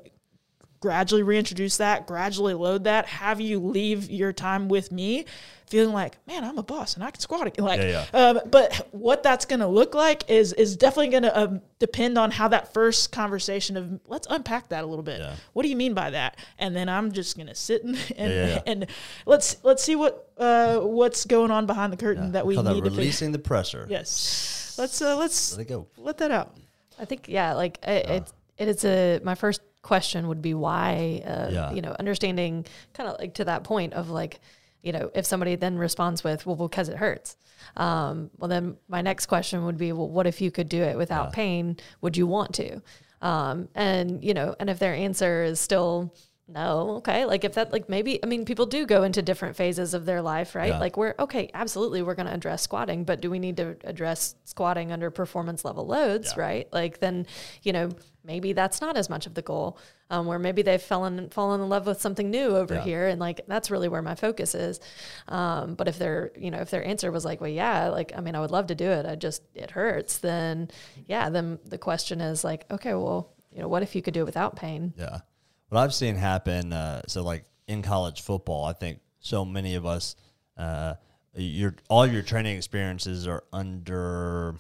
gradually reintroduce that, gradually load that, have you leave your time with me feeling like, man, I'm a boss and I can squat. again." Like, Yeah, Um, but what that's going to look like is is definitely going to um, depend on how that first conversation of let's unpack that a little bit. Yeah. What do you mean by that? And then I'm just going to sit and and, Yeah, yeah, yeah. and let's let's see what uh, what's going on behind the curtain that we need that to figure. releasing the pressure. Yes, let's uh, let's Let it go. let that out. I think yeah, like it, it's it is a my first question would be why uh, Yeah. you know understanding kind of like to that point of like you know if somebody then responds with well because it hurts um, well then my next question would be well what if you could do it without Yeah. pain would you want to um, and you know and if their answer is still no okay like if that like maybe i mean people do go into different phases of their life right Yeah. like we're okay absolutely we're going to address squatting but do we need to address squatting under performance level loads Yeah. right like then you know maybe that's not as much of the goal um, where maybe they've fallen fallen in love with something new over Yeah. here and like that's really where my focus is um, but if their you know if their answer was like well yeah like i mean i would love to do it i just it hurts then yeah then the question is like okay well you know what if you could do it without pain Yeah. What I've seen happen, uh, so like in college football, I think so many of us, uh, your all your training experiences are under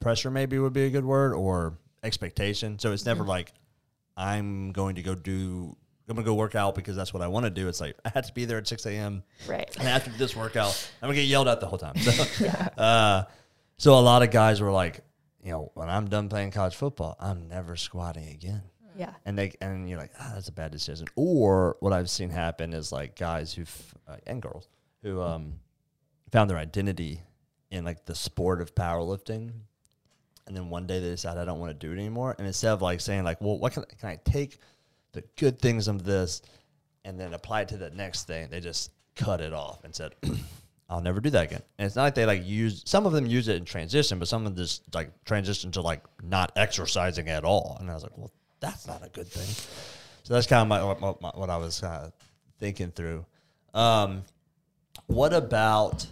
pressure. Maybe would be a good word or expectation. So it's never like I'm going to go do. I'm gonna go work out because that's what I want to do. It's like I have to be there at 6 a.m. right And after this workout, I'm gonna get yelled at the whole time. (laughs) So, uh, so a lot of guys were like, you know, when I'm done playing college football, I'm never squatting again. yeah And they and you're like, ah, that's a bad decision. Or what I've seen happen is like guys who uh, and girls who um, found their identity in like the sport of powerlifting, and then one day they decide I don't want to do it anymore. And instead of like saying like, well, what can can I take the good things of this and then apply it to the next thing? They just cut it off and said, (clears throat) I'll never do that again. And it's not like they like use some of them use it in transition, but some of them just like transition to like not exercising at all. And I was like, well, that's not a good thing. So that's kind of my, what, my, what I was kind of thinking through. Um, what about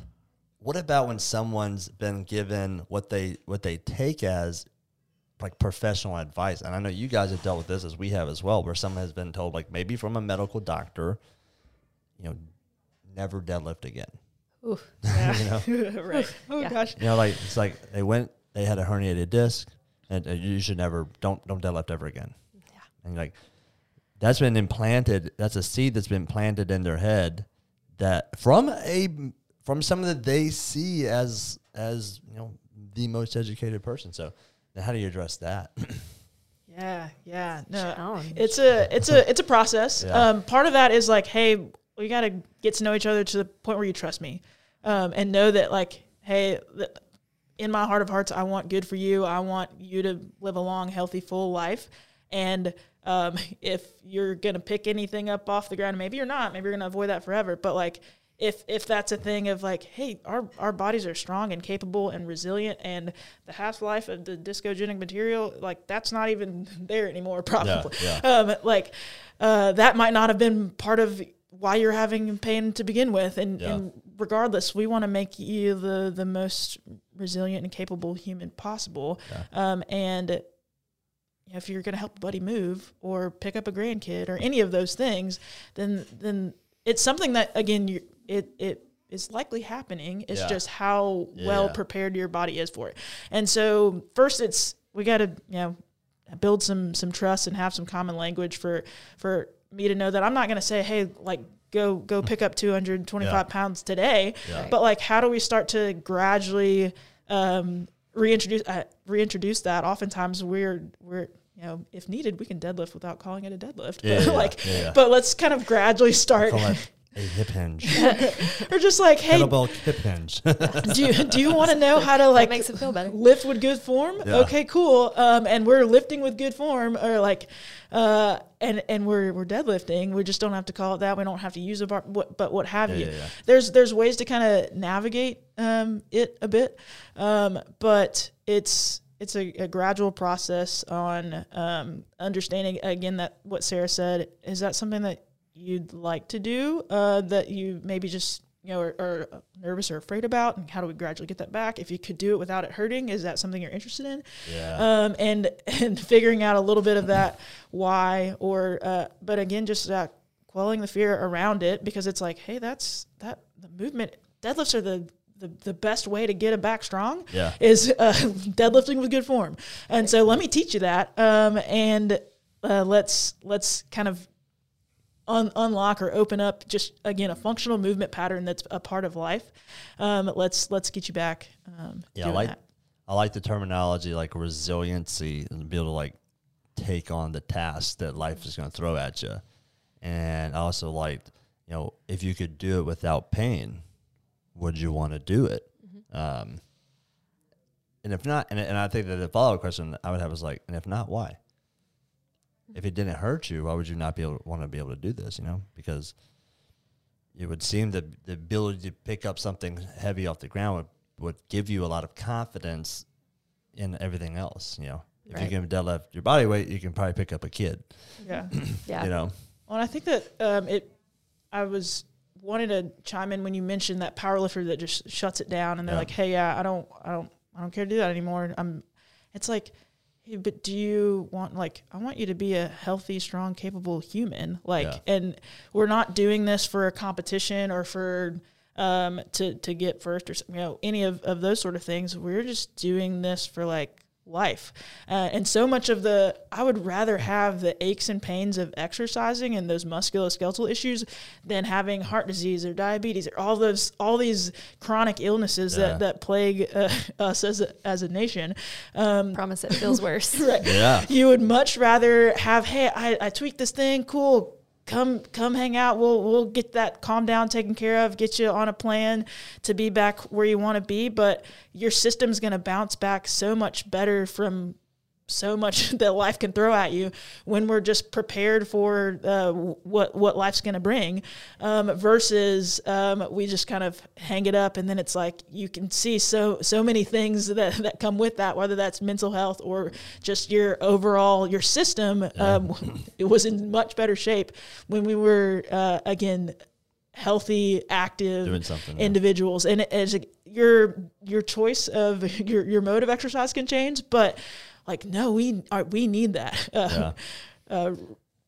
what about when someone's been given what they what they take as like professional advice? And I know you guys have dealt with this as we have as well, where someone has been told like maybe from a medical doctor, you know, never deadlift again. Ooh. Yeah. (laughs) You know, (laughs) right. (laughs) Oh Yeah. gosh. you know, like it's like they went, they had a herniated disc, and, and you should never don't don't deadlift ever again. Yeah. And like that's been implanted. That's a seed that's been planted in their head that from a from someone that they see as as you know the most educated person. So now how do you address that? (coughs) Yeah, yeah. No, Challenge. it's a it's a it's a process. (laughs) Yeah. Um, part of that is like, hey, we got to get to know each other to the point where you trust me, um, and know that like, hey, th- in my heart of hearts, I want good for you. I want you to live a long, healthy, full life. And um, (laughs) if you're gonna pick anything up off the ground, maybe you're not. Maybe you're gonna avoid that forever. But like, if if that's a thing of like, hey, our our bodies are strong and capable and resilient, and the half life of the discogenic material, like that's not even (laughs) there anymore. (laughs) Probably, yeah. Um, like uh, that might not have been part of why you're having pain to begin with, and, Yeah. and regardless, we want to make you the the most resilient and capable human possible. Um, and if you're going to help a buddy move or pick up a grandkid or any of those things, then then it's something that again you it it is likely happening. It's Yeah. just how well prepared your body is for it. And so first, it's we got to you know build some some trust and have some common language for for me to know that I'm not going to say, hey, like go go pick up 225 Yeah. pounds today, Yeah. but like how do we start to gradually um, reintroduce uh, reintroduce that? Oftentimes we're we're you know if needed we can deadlift without calling it a deadlift, Yeah, but yeah, (laughs) like yeah, yeah. but let's kind of gradually start a hip hinge, (laughs) or just like hey kettlebell hip hinge. do you, do you want to know how to like makes it feel better. lift with good form Yeah. okay cool um, and we're lifting with good form or like uh, and and we're we're deadlifting we just don't have to call it that we don't have to use a bar what, but what have Yeah, you yeah, yeah. there's there's ways to kind of navigate um, it a bit um, but it's it's a, a gradual process on um, understanding again that what Sarah said is that something that you'd like to do uh, that you maybe just you know are, are nervous or afraid about and how do we gradually get that back? If you could do it without it hurting is that something you're interested in? Yeah, um, and (laughs) and figuring out a little bit of that (laughs) why or uh, but again just uh, quelling the fear around it because it's like hey that's that the movement deadlifts are the the, the best way to get a back strong Yeah. is uh, (laughs) deadlifting with good form. And so let me teach you that um, and uh, let's let's kind of un- unlock or open up just again a functional movement pattern that's a part of life um, let's let's get you back um, yeah. I like that. I like the terminology like resiliency and be able to like take on the task that life is going to throw at you. And I also like you know, if you could do it without pain, would you want to do it? Um, and if not, and, and I think that the follow up question I would have is like, and if not, why? If it didn't hurt you, why would you not be able want to be able to do this? You know, because it would seem that the ability to pick up something heavy off the ground would, would give you a lot of confidence in everything else. You know, if Right. you can deadlift your body weight, you can probably pick up a kid. yeah (clears throat) Yeah. You know, Well, and I think that um, it. I was wanted to chime in when you mentioned that power lifter that just shuts it down, and they're Yeah. like, "Hey, yeah, I don't, I don't, I don't care to do that anymore." I'm. It's like, hey, but do you want like I want you to be a healthy, strong, capable human, like, Yeah. and we're not doing this for a competition or for um to to get first or you know any of of those sort of things. We're just doing this for like life. Uh, and so much of the, I would rather have the aches and pains of exercising and those musculoskeletal issues than having heart disease or diabetes or all those, all these chronic illnesses Yeah. that, that plague uh, (laughs) us as a, as a nation. Um, Promise it feels worse. (laughs) right. yeah, You would much rather have, hey, I, I tweaked this thing, cool. Come come hang out. We'll we'll get that calm down taken care of, get you on a plan to be back where you want to be. But your system's going to bounce back so much better from so much (laughs) that life can throw at you when we're just prepared for uh, what what life's going to bring um, versus um, we just kind of hang it up and then it's like you can see so so many things that, that come with that whether that's mental health or just your overall your system um, it was in much better shape when we were uh, again healthy active something, yeah. individuals and as a, your your choice of (laughs) your your mode of exercise can change but like no we are we need that uh, (laughs) Yeah. uh,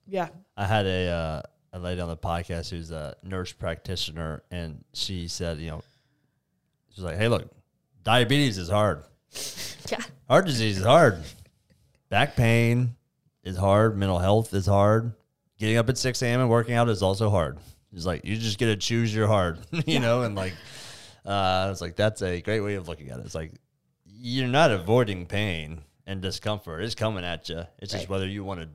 yeah I had a uh, a lady on the podcast who's a nurse practitioner, and she said, you know, she's like, "Hey, look, diabetes is hard. (laughs) Yeah. Heart disease is hard. Back pain is hard. Mental health is hard. Getting up at six a.m. and working out is also hard. It's like you just get to choose your hard, (laughs) you know, and like, uh, it's like that's a great way of looking at it. It's like you're not avoiding pain and discomfort. is coming at you. It's just whether you want to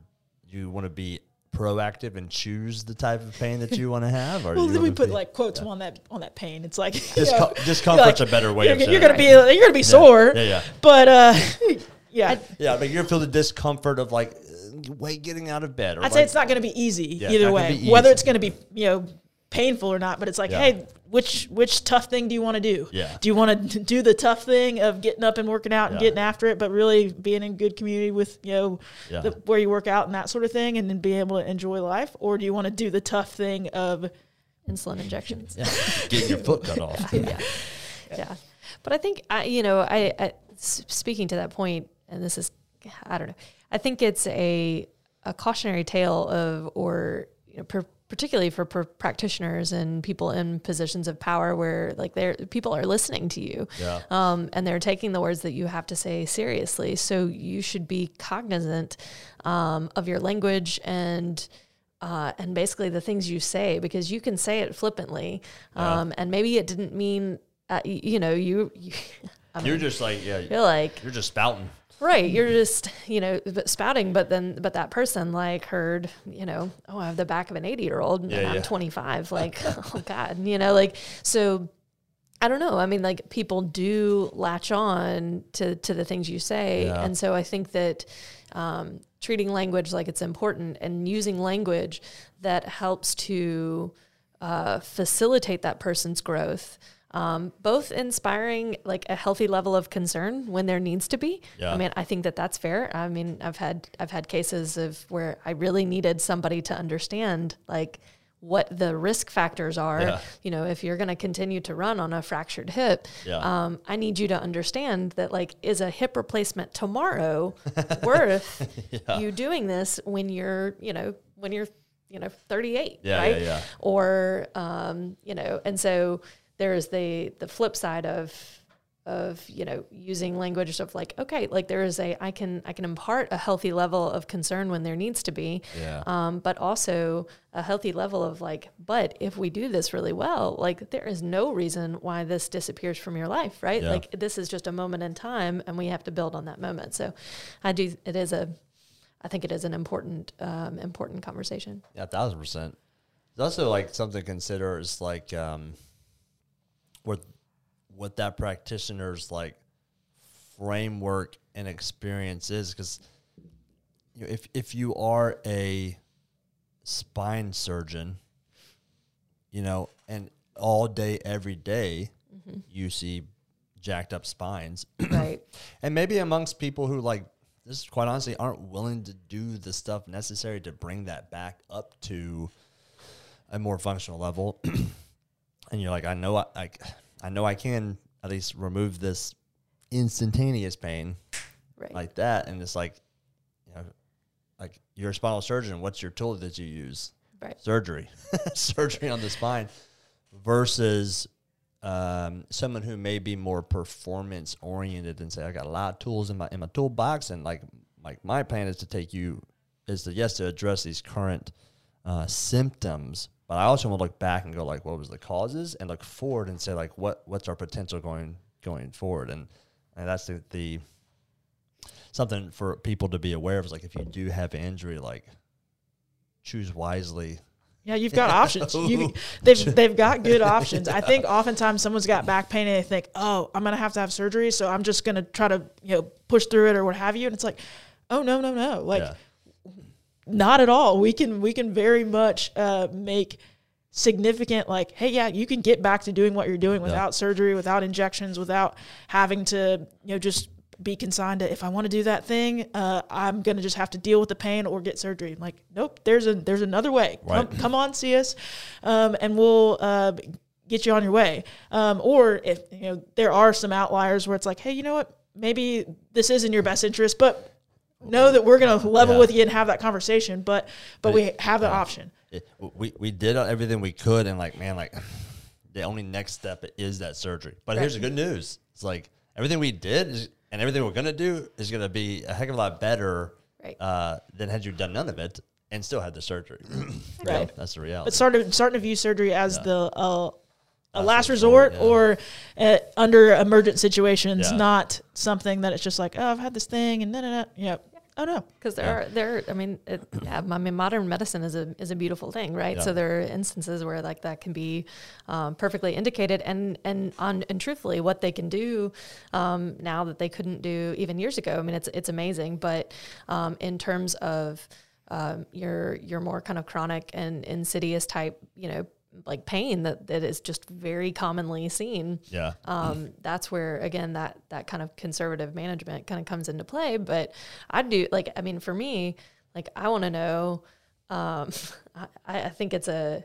you want to be proactive and choose the type of pain that you want to have, or (laughs) well then we put be- like quotes on that on that pain it's like (laughs) Disco- discomfort's you're a better way you're, of you're gonna be you're gonna be sore Yeah, yeah. but uh (laughs) yeah Yeah, but you're gonna feel the discomfort of like uh, wait getting out of bed. Or I'd like, say it's not going to be easy Yeah, either way. be Whether it's going to be you know painful or not, but it's like, Yeah. hey, which which tough thing do you want to do? Yeah. Do you want to (laughs) do the tough thing of getting up and working out and Yeah. getting after it, but really being in good community with you know Yeah. the, where you work out and that sort of thing, and then being able to enjoy life, or do you want to do the tough thing of Insulin injections. yeah, getting your foot cut off. (laughs) yeah. yeah, But I think I, you know, I, I s- speaking to that point, and this is, I don't know, I think it's a a cautionary tale of, or you know, per, particularly for per practitioners and people in positions of power where like they're people are listening to you, Yeah. um, and they're taking the words that you have to say seriously. So you should be cognizant um, of your language and uh, and basically the things you say because you can say it flippantly, um, and maybe it didn't mean uh, you know you. you (laughs) I You're just like yeah, you're like you're just spouting. Right. You're just you know spouting, but then but that person like heard you know oh I have the back of an 80 year old and Yeah, I'm yeah. 25 (laughs) like oh god you know like so I don't know. I mean, like people do latch on to to the things you say, Yeah. and so I think that um, treating language like it's important and using language that helps to uh, facilitate that person's growth. Um, both inspiring like a healthy level of concern when there needs to be. Yeah. I mean, I think that that's fair. I mean, I've had I've had cases of where I really needed somebody to understand like what the risk factors are. Yeah. You know, if you're going to continue to run on a fractured hip, Yeah. um, I need you to understand that like is a hip replacement tomorrow (laughs) worth you doing this when you're you know when you're you know 38 Yeah, right or um, you know and so there's the the flip side of of you know using language of like okay like there is a i can i can impart a healthy level of concern when there needs to be Yeah. um, but also a healthy level of like but if we do this really well like there is no reason why this disappears from your life right Yeah. like this is just a moment in time and we have to build on that moment so i do it is a i think it is an important um, important conversation Yeah, a thousand percent. It's also like something to consider is like um, what what that practitioner's like framework and experience is because you know, if if you are a spine surgeon, you know, and all day every day mm-hmm. you see jacked up spines, (clears throat) right. And maybe amongst people who like this quite honestly aren't willing to do the stuff necessary to bring that back up to a more functional level (clears throat) and you're like i know i I, I know i can at least remove this instantaneous pain right. like that and it's like you know like you're a spinal surgeon. What's your tool that you use? Right. Surgery. (laughs) Surgery on the spine versus um, someone who may be more performance oriented and say I got a lot of tools in my in my toolbox and like like my plan is to take you is to yes to address these current uh, symptoms but I also want to look back and go like what was the causes and look forward and say like what what's our potential going going forward and and that's the, the something for people to be aware of is like if you do have an injury like choose wisely Yeah, you've (laughs) got options. You, they've they've got good options. I think (laughs) oftentimes someone's got back pain and they think, oh, I'm gonna have to have surgery, so I'm just gonna try to you know push through it or what have you. And it's like, oh no no no, like Yeah. Not at all. We can we can very much uh, make significant like, hey yeah, you can get back to doing what you're doing without surgery, without injections, without having to you know just be consigned to if I want to do that thing, uh, I'm gonna just have to deal with the pain or get surgery. Like, nope, there's a there's another way. Come, Right. come on, see us, um, and we'll uh, get you on your way. Um, or if you know there are some outliers where it's like, hey, you know what, maybe this is in your best interest, but know that we're gonna level Yeah. with you and have that conversation. But but we have the option. it- we we did everything we could, and like man, like (sighs) the only next step is that surgery. But here's the good news: it's like everything we did is, and everything we're gonna do is gonna be a heck of a lot better Right. uh, than had you done none of it and still had the surgery. (clears throat) Right. That's the reality. But starting starting to view surgery as the uh, a Last resort, yeah. or uh, under emergent situations, Yeah. not something that it's just like, oh, I've had this thing and no, no, no. Yeah. Oh no. because there are there I mean it, yeah I mean modern medicine is a is a beautiful thing right Yeah. so there are instances where like that can be um, perfectly indicated and and on and truthfully what they can do um, now that they couldn't do even years ago I mean it's it's amazing but um, in terms of um, your your more kind of chronic and insidious type you know like pain that, that is just very commonly seen yeah. um, that's where again that that kind of conservative management kind of comes into play. But I do like I mean for me, like I want to know. Um, (laughs) I, I think it's a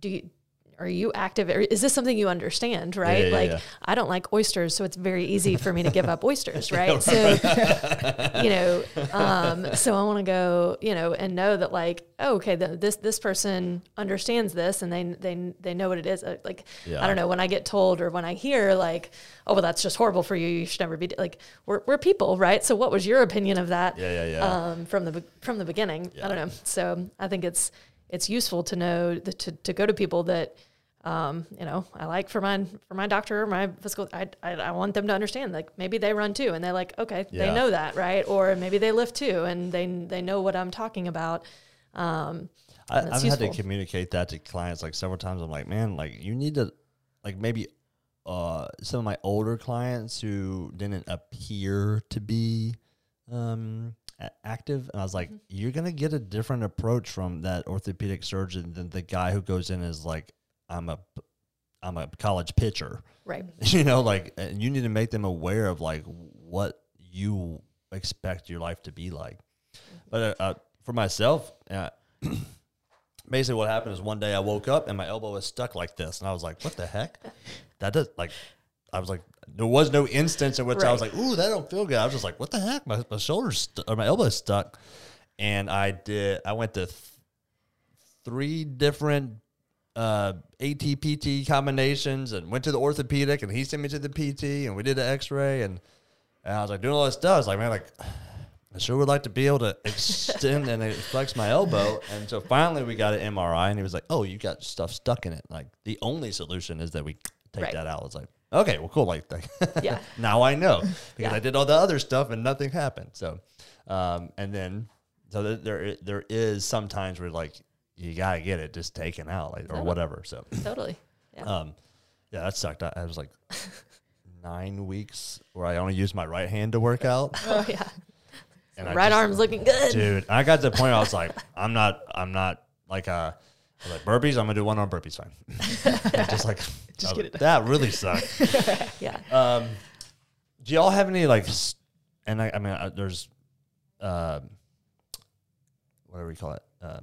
do. You, are you active? Is this something you understand? Right? yeah, like yeah. I don't like oysters, so it's very easy for me to give up oysters. (laughs) Right? So (laughs) you know, um, so I want to go, you know, and know that like, oh, okay, the, this this person understands this, and they they they know what it is. Uh, Like, Yeah. I don't know when I get told or when I hear like, oh, well, that's just horrible for you. You should never be like, we're we're people, right? So, what was your opinion of that? Yeah, yeah, yeah. Um, from the from the beginning, I don't know. So, I think it's it's useful to know that to to go to people that. Um, you know, I like for my for my doctor or my physical. I, I I want them to understand. Like maybe they run too, and they're like, okay, Yeah. they know that, right? Or maybe they lift too, and they they know what I'm talking about. Um, I, I've it's had to communicate that to clients like several times. I'm like, man, like you need to, like maybe uh, some of my older clients who didn't appear to be um, active, and I was like, Mm-hmm. you're gonna get a different approach from that orthopedic surgeon than the guy who goes in is like, I'm a, I'm a college pitcher. right. (laughs) you know, like, and you need to make them aware of like what you expect your life to be like. But uh, uh, for myself, uh, (clears throat) basically what happened is one day I woke up and my elbow was stuck like this, and I was like, "What the heck?" (laughs) That does like, I was like, there was no instance in which I was like, "Ooh, that don't feel good." I was just like, "What the heck?" My my shoulders stu- or my elbow's stuck, and I did. I went to th- three different uh, ATPT combinations and went to the orthopedic and he sent me to the PT and we did an X-ray and, and I was like doing all this stuff. I was like, man, like I sure would like to be able to extend and flex my elbow. And so finally we got an MRI and he was like, oh, you got stuff stuck in it. Like the only solution is that we take Right. that out. I was like, okay, well, cool. Like, like (laughs) Yeah. now I know because Yeah. I did all the other stuff and nothing happened. So, um, and then so there there, is sometimes where like you gotta get it just taken out like or Totally. whatever. So, Totally. Yeah. (laughs) um, yeah, that sucked. I, I was like (laughs) nine weeks where I only used my right hand to work out. oh yeah. And right just- arm's looking good. dude. I got to the point where I was like, I'm not, I'm not like uh I was like burpees. I'm gonna do one arm burpees, fine. (laughs) (laughs) Just like, (laughs) Just I get it That really sucked. Yeah. Um, do y'all have any like, and I, I mean, uh, there's, um, whatever you call it, uh,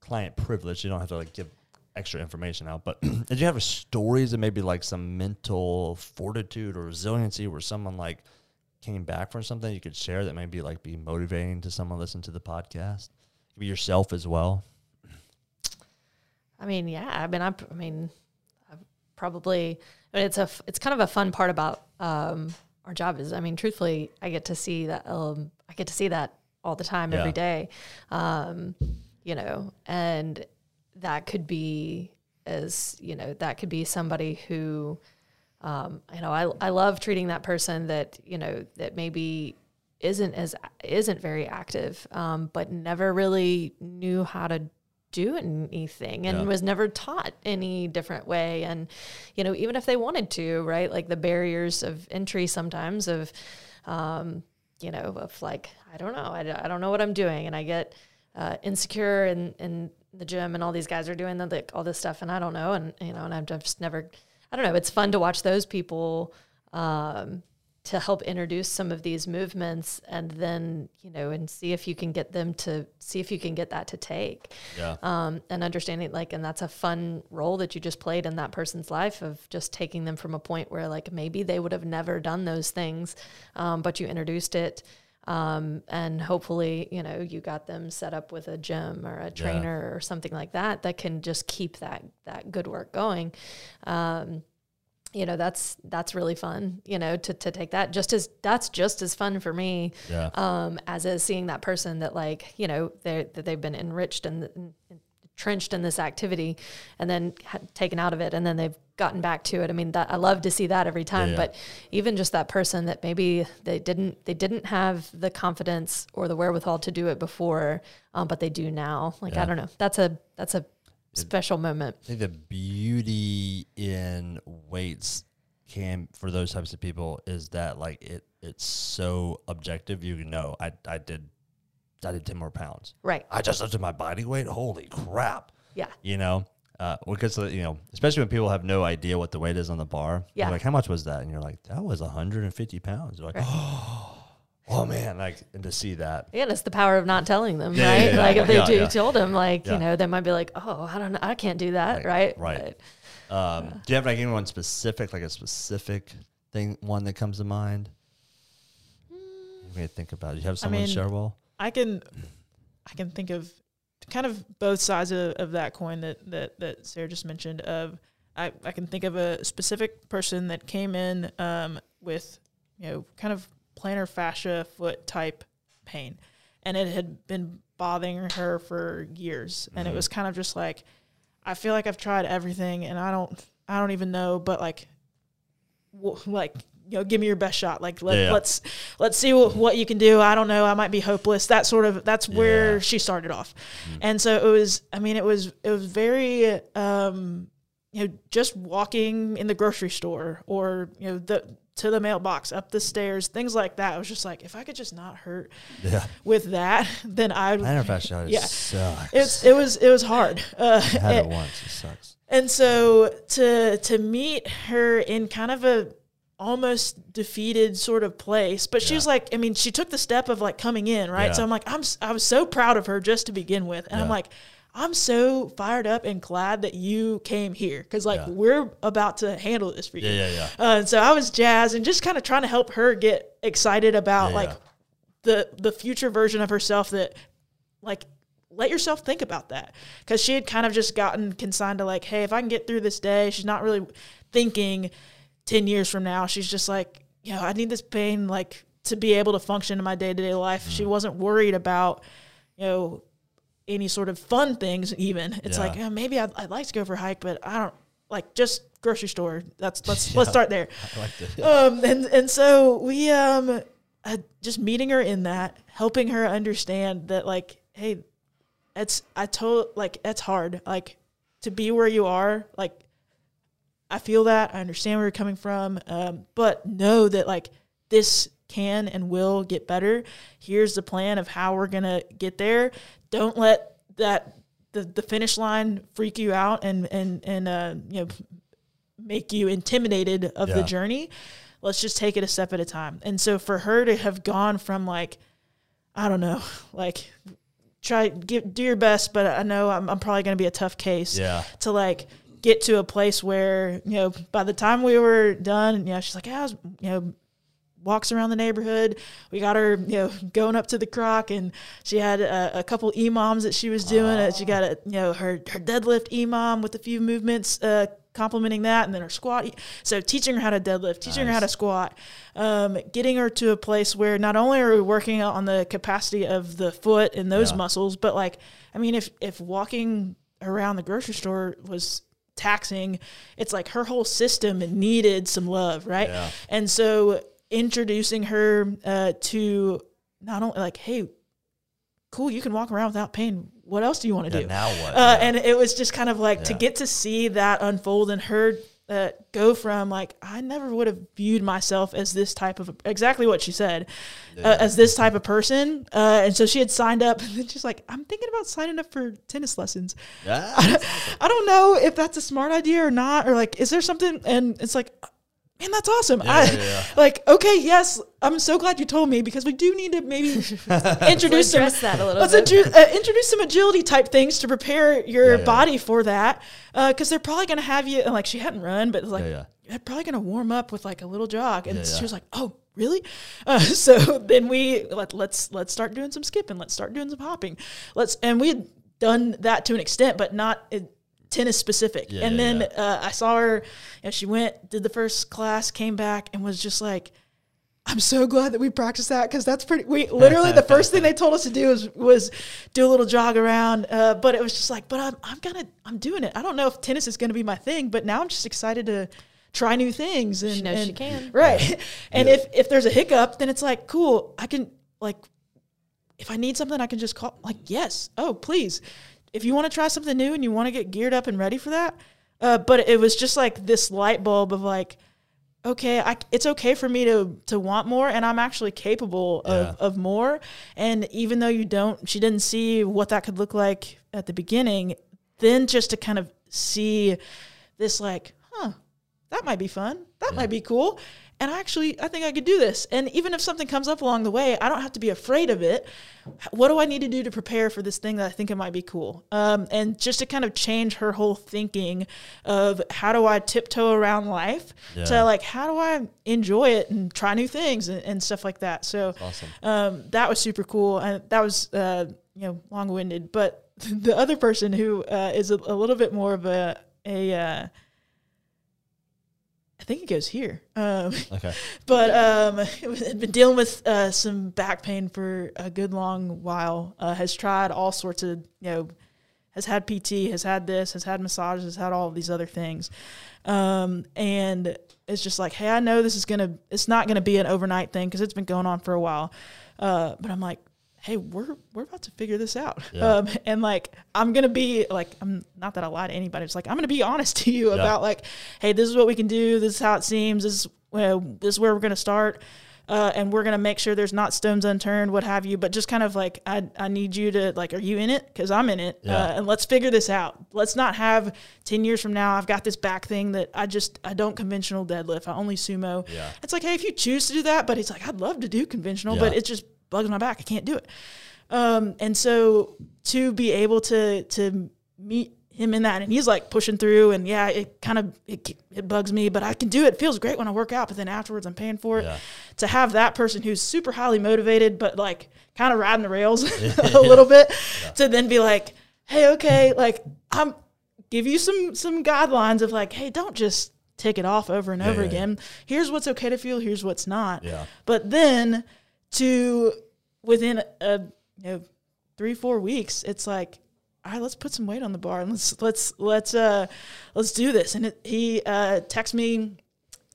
client privilege. You don't have to like give extra information out. But (clears throat) did you have stories of maybe like some mental fortitude or resiliency where someone like came back from something you could share that maybe like be motivating to someone listen to the podcast? Maybe yourself as well. I mean, yeah. I mean, I, I mean, I've probably. I mean, it's a. It's kind of a fun part about um, our job is. I mean, truthfully, I get to see that. Um, I get to see that all the time, Yeah. every day. Um, you know, and that could be as you know, that could be somebody who, um, you know, I I love treating that person that you know that maybe isn't as isn't very active, um, but never really knew how to do anything and Yeah. was never taught any different way. And, you know, even if they wanted to, right? Like the barriers of entry sometimes of, um, you know, of like, I don't know, I don't know what I'm doing. And I get uh, insecure in, in the gym and all these guys are doing the, like all this stuff and I don't know. And, you know, and I've just never, I don't know, it's fun to watch those people, um, to help introduce some of these movements and then, you know, and see if you can get them to see if you can get that to take. Yeah. um, and understanding like and that's a fun role that you just played in that person's life of just taking them from a point where like maybe they would have never done those things um, but you introduced it um, and hopefully you know you got them set up with a gym or a trainer or something like that that can just keep that that good work going. Um, you know that's that's really fun you know to, to take that just as that's just as fun for me Yeah. um, as is seeing that person that like you know they that they've been enriched and, entrenched in this activity and then taken out of it and then they've gotten back to it i mean that i love to see that every time yeah. but even just that person that maybe they didn't they didn't have the confidence or the wherewithal to do it before um, but they do now like Yeah. i don't know that's a that's a special moment I think the beauty in weights can for those types of people is that like it it's so objective. You know, I I did I did ten more pounds. right I just lifted my body weight. Holy crap! yeah You know, uh, because you know, especially when people have no idea what the weight is on the bar. Yeah. like how much was that? And you're like, that was 150 pounds. They're like, oh, man, like and to see that. Yeah, and it's the power of not telling them, Yeah, right? yeah, yeah. like if they Yeah, do yeah. told them, like Yeah. you know, they might be like, "Oh, I don't know, I can't do that," right? right. Um, do you have like anyone specific, like a specific thing, one that comes to mind? You may think about. it. You have someone mean, share well. I can I can think of kind of both sides of, of that coin that, that that Sarah just mentioned of I, I can think of a specific person that came in um, with you know kind of plantar fascia foot type pain. And it had been bothering her for years. And it was kind of just like I feel like I've tried everything and I don't I don't even know but like w- like you know give me your best shot. Like let, Yeah. let's let's see what, what you can do. I don't know. I might be hopeless. That sort of that's where Yeah. she started off. And so it was i mean it was it was very um you know just walking in the grocery store or you know the to the mailbox up the stairs things like that i was just like if i could just not hurt Yeah, with that then i plantar fasciitis Yeah. sucks. it's it was it was hard (laughs) uh, I had it and- once. It sucks. and so to to meet her in kind of a almost defeated sort of place, but she Yeah. was like, I mean, she took the step of like coming in, right? Yeah. So I'm like, I'm I was so proud of her just to begin with, and I'm like, I'm so fired up and glad that you came here because like Yeah. we're about to handle this for you. Yeah, yeah, yeah. Uh, and so I was jazzed and just kind of trying to help her get excited about Yeah, like yeah. the the future version of herself that like let yourself think about that because she had kind of just gotten consigned to like hey if i can get through this day she's not really thinking 10 years from now she's just like you know i need this pain like to be able to function in my day-to-day life she Mm. wasn't worried about you know any sort of fun things even. It's Yeah. like oh, maybe I'd, I'd like to go for a hike but i don't like just grocery store. That's let's (laughs) let's start there. (laughs) I like this. (laughs) um and and so we um uh, just meeting her in that helping her understand that like hey it's i told like it's hard like to be where you are like i feel that i understand where you're coming from um but know that like this can and will get better. Here's the plan of how we're gonna get there don't let that the, the finish line freak you out and and and uh you know make you intimidated of the journey. Let's just take it a step at a time. And so for her to have gone from like, I don't know, like try give do your best, but I know I'm, I'm probably going to be a tough case. Yeah. To like get to a place where you know by the time we were done, you know she's like, yeah, I was, you know walks around the neighborhood. We got her, you know, going up to the croc, and she had a, a couple EMOMs that she was doing. Uh, She got a, you know, her her deadlift EMOM with a few movements, uh, complementing that, and then her squat. So teaching her how to deadlift, teaching her how to squat, um, getting her to a place where not only are we working on the capacity of the foot and those Yeah. muscles, but like, I mean, if if walking around the grocery store was taxing, it's like her whole system needed some love, right? Yeah. And so introducing her uh, to not only like, hey, cool, you can walk around without pain. what else do you want to Yeah, do? now what? Uh, Yeah. And it was just kind of like to get to see that unfold and her uh, go from like I never would have viewed myself as this type of exactly what she said uh, as this type of person. Uh, and so she had signed up, (laughs) and then she's like, I'm thinking about signing up for tennis lessons. Yeah. (laughs) I don't know if that's a smart idea or not, or like, is there something? And it's like, man, that's awesome. I, yeah, yeah. (laughs) Like, okay, yes, I'm so glad you told me because we do need to maybe (laughs) introduce some, that a little let's bit. intru- uh, introduce some agility type things to prepare your Yeah, yeah. body for that. Because they're probably going to have you, and like, she hadn't run, but like, Yeah, yeah. they're probably going to warm up with like a little jog. And Yeah, she yeah. was like, oh, really? (laughs) Uh, so then we let, let's let's start doing some skipping. Let's start doing some hopping. Let's and we had done that to an extent, but not uh, tennis specific. Yeah, and yeah, then yeah. Uh, I saw her, and she went, did the first class, came back, and was just like. I'm so glad that we practiced that because that's pretty. We literally the first thing they told us to do was was do a little jog around, uh, but it was just like, but I'm I'm gonna I'm doing it. I don't know if tennis is gonna be my thing, but now I'm just excited to try new things. And, She knows she can. right? (laughs) And if if there's a hiccup, then it's like cool. I can like if I need something, I can just call like yes, oh please. If you want to try something new and you want to get geared up and ready for that, uh, but it was just like this light bulb of like okay, I, it's okay for me to to want more, and I'm actually capable of, Yeah. of more. And even though you don't, she didn't see what that could look like at the beginning. Then just to kind of see this, like, huh, that might be fun. That might be cool. And actually, I think I could do this. And even if something comes up along the way, I don't have to be afraid of it. What do I need to do to prepare for this thing that I think it might be cool? Um, and just to kind of change her whole thinking of how do I tiptoe around life Yeah. to like how do I enjoy it and try new things and, and stuff like that. So Awesome. um, that was super cool, and that was uh, you know long winded. But (laughs) the other person who uh, is a, a little bit more of a a uh, think it goes here. Um, (laughs) Okay. but um, had been dealing with uh, some back pain for a good long while. Uh, has tried all sorts of you know, has had PT, has had this, has had massages, has had all of these other things, um, and it's just like, hey, I know this is gonna, it's not gonna be an overnight thing because it's been going on for a while. Uh, but I'm like, hey, we're we're about to figure this out, Yeah. um, and like I'm gonna be like, I'm not that I lie to anybody. It's like I'm gonna be honest to you Yeah. about like, hey, this is what we can do. This is how it seems. This is this is where we're gonna start. Uh, and we're gonna make sure there's not stones unturned, what have you. But just kind of like, I, I need you to like, are you in it? Because I'm in it, Yeah. uh, and let's figure this out. Let's not have ten years from now. I've got this back thing that I just I don't conventional deadlift. I only sumo. Yeah. It's like, hey, if you choose to do that, but it's like I'd love to do conventional, but Yeah. it just bugs my back. I can't do it. Um, and so to be able to to meet him in that, and he's like pushing through, and yeah, it kind of it, it bugs me, but I can do it. It feels great when I work out, but then afterwards I'm paying for it. Yeah. To have that person who's super highly motivated, but like kind of riding the rails (laughs) (laughs) a little bit, to then be like, hey, okay, like I'm give you some some guidelines of like, hey, don't just take it off over and over yeah, again. Here's what's okay to feel. Here's what's not. Yeah. But then to within a you know three four weeks, it's like, all right, let's put some weight on the bar and let's let's let's uh let's do this. And it, he uh texted me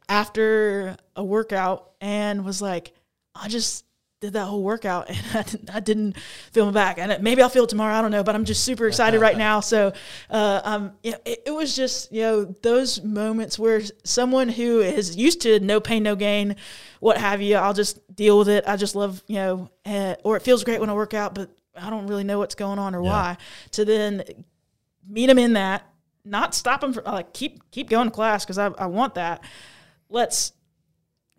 after a workout and was like, I just did that whole workout and (laughs) I didn't, I didn't feel my back. And maybe I'll feel it tomorrow. I don't know, but I'm just super excited right (laughs) now. So, uh, um, yeah, it, it was just, you know, those moments where someone who is used to no pain, no gain, what have you, I'll just deal with it. I just love, you know, uh, or it feels great when I work out, but I don't really know what's going on or Yeah. why. To then meet them in that, not stop them from like keep keep going to class because I, I want that. Let's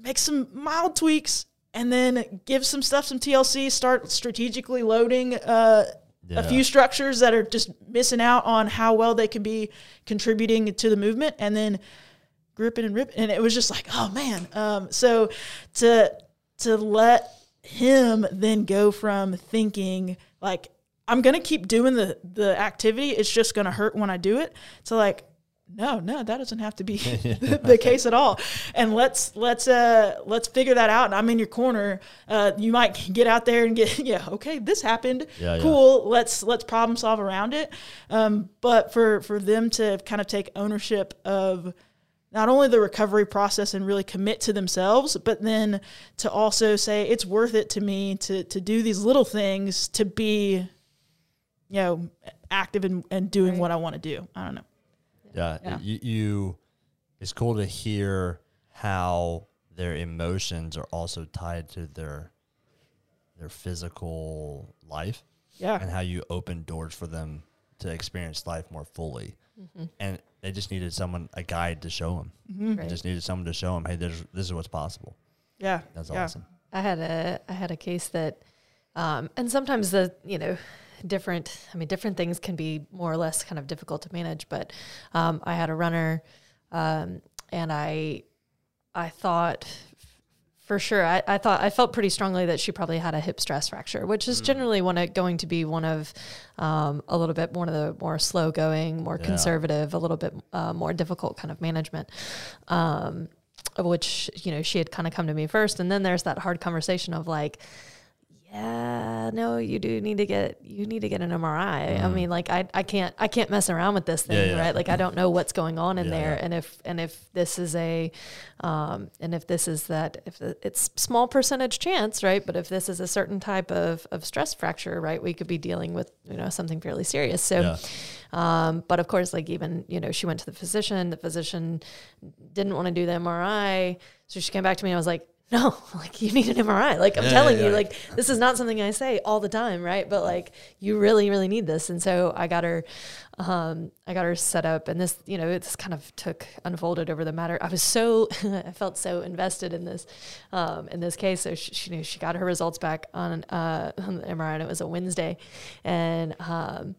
make some mild tweaks and then give some stuff some TLC. Start strategically loading uh, Yeah. a few structures that are just missing out on how well they can be contributing to the movement, and then gripping and ripping. And it was just like, oh man. Um, so to to let him then go from thinking like I'm gonna keep doing the the activity, it's just gonna hurt when I do it. To like, no, no, that doesn't have to be the, (laughs) (laughs) the case at all. And let's let's uh let's figure that out. And I'm in your corner. Uh, you might (laughs) get out there and get yeah, okay, this happened. Yeah, yeah. cool. Let's let's problem solve around it. Um, but for for them to kind of take ownership of not only the recovery process and really commit to themselves, but then to also say it's worth it to me to to do these little things to be you know, active and, and doing Right. what I want to do. I don't know. Yeah, Yeah. You, you. It's cool to hear how their emotions are also tied to their their physical life, Yeah. and how you open doors for them to experience life more fully. Mm-hmm. And they just needed someone, a guide to show them. Mm-hmm. They Right. just needed someone to show them, hey, there's, this is what's possible. Yeah. That's yeah. awesome. I had a I had a case that, um, and sometimes the you know different I mean different things can be more or less kind of difficult to manage. But um, I had a runner, um, and I I thought for sure I, I thought I felt pretty strongly that she probably had a hip stress fracture, which is generally one of, going to be one of um, a little bit one of the more slow going, more Yeah. conservative, a little bit uh, more difficult kind of management. Um, which you know she had kind of come to me first and then there's that hard conversation of like yeah no you do need to get you need to get an mri i mean like I, I can't i can't mess around with this thing Mm. Yeah, yeah. right like i don't know what's going on in Yeah, there and if and if this is a um and if this is that if it's small percentage chance right but if this is a certain type of of stress fracture right we could be dealing with you know something fairly serious so um, but of course, like even you know, she went to the physician. The physician didn't want to do the MRI, so she came back to me. and I was like, (laughs) "No, like you need an MRI. Like I'm Yeah, telling yeah, you, yeah. like this is not something I say all the time, right? But like you really, really need this." And so I got her, um, I got her set up, and this, you know, this kind of took unfolded over the matter. I was so, (laughs) I felt so invested in this, um, in this case. So she, she knew she got her results back on, uh, (laughs) on the MRI, and it was a Wednesday, and um,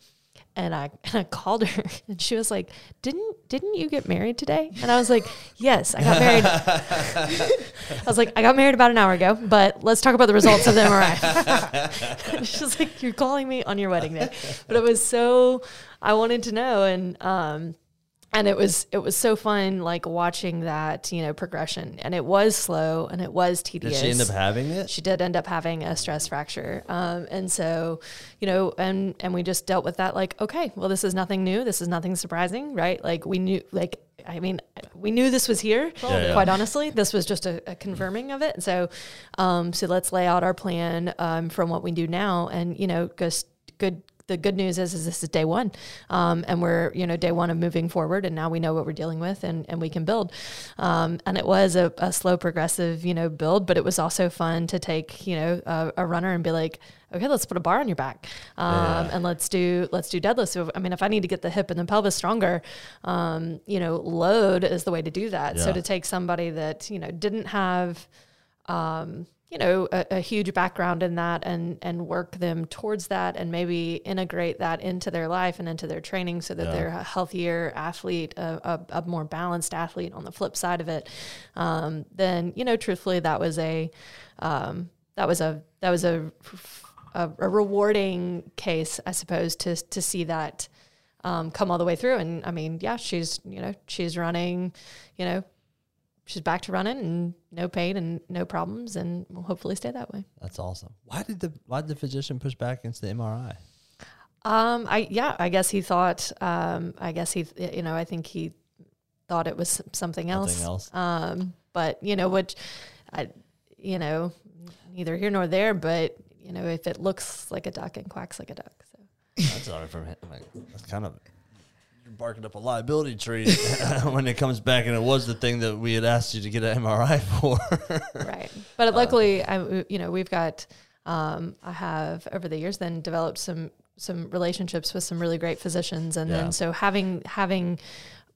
and I (laughs) and I called her (laughs) and she was like, "Didn't didn't you get married today?" And I was like, "Yes, I got married." (laughs) I was like, "I got married about an hour ago, but let's talk about the results of the MRI." She's like, "You're calling me on your wedding day," but it was so I wanted to know and um and it was it was so fun like watching that you know progression. And it was slow and it was tedious. Did she end up having it? she did end up having a stress fracture. Um, and so you know and and we just dealt with that like okay well this is nothing new. This is nothing surprising right? Like we knew like i mean we knew this was here Yeah, yeah. quite honestly. This was just a, a confirming of it. And so um, so let's lay out our plan um, from what we do now and you know just good the good news is, is this is day one, um, and we're you know day one of moving forward, and now we know what we're dealing with, and, and we can build. Um, and it was a, a slow, progressive you know build, but it was also fun to take you know a, a runner and be like, okay, let's put a bar on your back, um, Yeah. and let's do let's do deadlifts. So I mean, if I need to get the hip and the pelvis stronger, um, you know, load is the way to do that. So to take somebody that you know didn't have um, you know, a, a huge background in that and and work them towards that and maybe integrate that into their life and into their training so that Yeah. they're a healthier athlete, a, a, a more balanced athlete on the flip side of it. Um, then, you know, truthfully, that was a um, that was a that was a, a, a rewarding case, I suppose, to to see that um, come all the way through. And I mean, yeah, she's you know she's running, you know, she's back to running and no pain and no problems, and will hopefully stay that way. That's awesome. Why did the why did the physician push back against the MRI? Um, I yeah, I guess he thought. Um, I guess he, you know, I think he thought it was something else. Something else. Um, but you know, which, I, you know, neither here nor there. But you know, if it looks like a duck and quacks like a duck, so That's all right from him. Like, that's kind of you're barking up a liability tree (laughs) when it comes back, and it was the thing that we had asked you to get an MRI (laughs) for. right. But luckily, I, you know, we've got. Um, I have over the years then developed some some relationships with some really great physicians, and Yeah. then so having having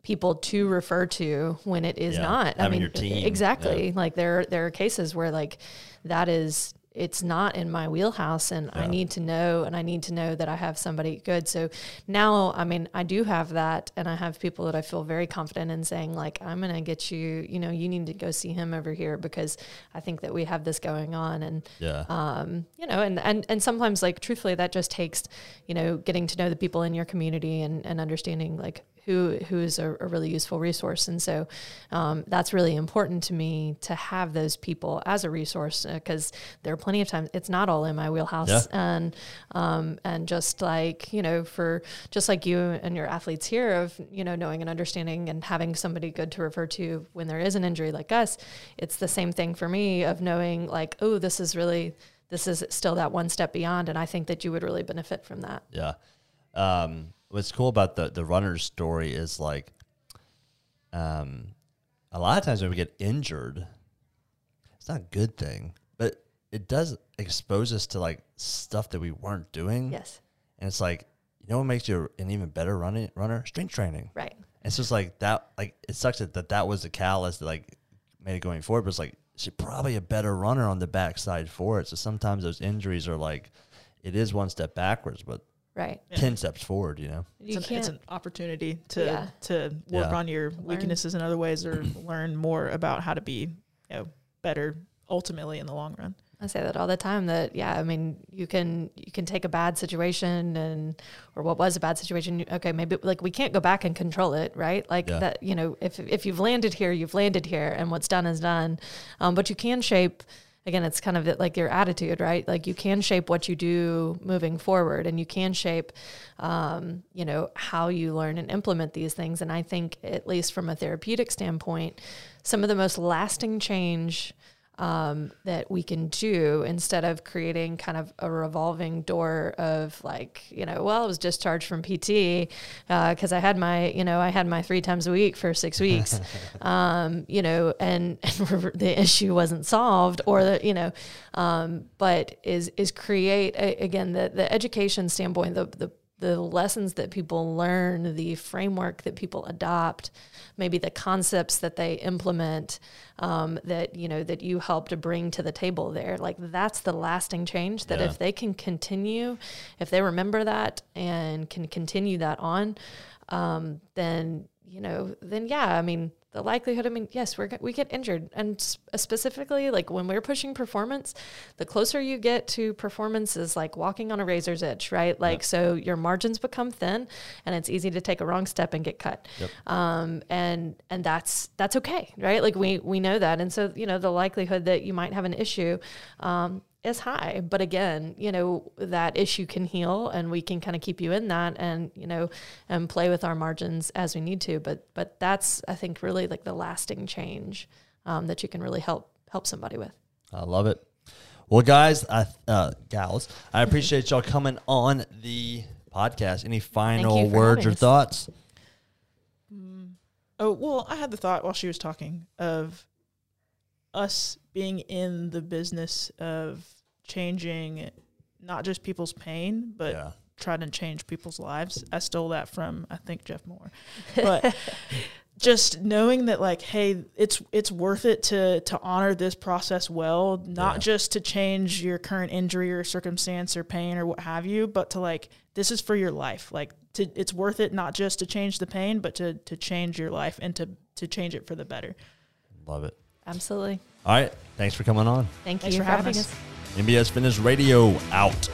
people to refer to when it is Yeah, not. I mean, your team, exactly. Like there there are cases where like that is it's not in my wheelhouse and I need to know and I need to know that I have somebody good. So now I mean I do have that and I have people that I feel very confident in saying like I'm going to get you, you know, you need to go see him over here because I think that we have this going on. And yeah, um, you know, and, and, and sometimes like truthfully that just takes, you know, getting to know the people in your community and, and understanding like who, who is a, a really useful resource. And so um, that's really important to me to have those people as a resource because there are plenty of times it's not all in my wheelhouse. Yeah. And, um, and just like, you know, for just like you and your athletes here of, you know, knowing and understanding and having somebody good to refer to when there is an injury like us, it's the same thing for me of knowing like, oh, this is really, this is still that one step beyond. And I think that you would really benefit from that. yeah. um, what's cool about the the runner's story is like, um, a lot of times when we get injured, it's not a good thing, but it does expose us to like stuff that we weren't doing. Yes. And it's like, you know what makes you an even better running runner? Strength training. Right. It's just like that. Like it sucks that that, that was the catalyst that like made it going forward. But it's like she's probably a better runner on the backside for it. So sometimes those injuries are like, it is one step backwards, but Right. ten steps forward. You know. You It's an, it's an opportunity to Yeah. to work Yeah. on your weaknesses in other ways or (clears throat) learn more about how to be you know better ultimately in the long run. I say that all the time. That yeah, I mean, you can you can take a bad situation and or what was a bad situation. Okay, maybe like we can't go back and control it, right? Like Yeah. that. You know, if if you've landed here, you've landed here, and what's done is done. Um, but you can shape. Again, it's kind of like your attitude, right? Like you can shape what you do moving forward, and you can shape, um, you know, how you learn and implement these things. And I think, at least from a therapeutic standpoint, some of the most lasting change um, that we can do instead of creating kind of a revolving door of like you know well I was discharged from PT because I had my you know I had my three times a week for six weeks. (laughs) Um, you know and, (laughs) and the issue wasn't solved or the you know um, but is is create a, again the the education standpoint the the the lessons that people learn, the framework that people adopt, maybe the concepts that they implement, um, that you know that you help to bring to the table there. Like that's the lasting change. That Yeah. if they can continue, if they remember that and can continue that on, um, then you know, then yeah, I mean, the likelihood. I mean, yes, we're we get injured, and specifically like when we're pushing performance, the closer you get to performance is like walking on a razor's edge, right? Like so, your margins become thin, and it's easy to take a wrong step and get cut. Um, and and that's that's okay, right? Like we we know that, and so you know the likelihood that you might have an issue. Um, is high. But again, you know, that issue can heal and we can kind of keep you in that and, you know, and play with our margins as we need to. But but that's I think really like the lasting change um, that you can really help help somebody with. I love it. Well, guys, I, uh, gals, I appreciate y'all coming on the podcast. Any final words or us. thoughts? Oh, well, I had the thought while she was talking of us being in the business of changing not just people's pain, but Yeah. trying to change people's lives. I stole that from I think Jeff Moore. (laughs) But just knowing that like hey, it's it's worth it to to honor this process well, not Yeah. just to change your current injury or circumstance or pain or what have you, but to like this is for your life. Like to it's worth it not just to change the pain, but to to change your life and to to change it for the better. Love it. Absolutely. All right. Thanks for coming on. Thank you for having us. NBS Fitness Radio out.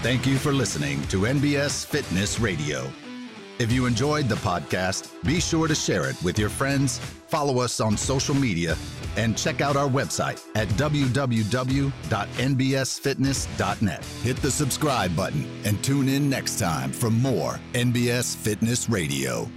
Thank you for listening to NBS Fitness Radio. If you enjoyed the podcast, be sure to share it with your friends, follow us on social media, and check out our website at www.nbsfitness.net. Hit the subscribe button and tune in next time for more NBS Fitness Radio.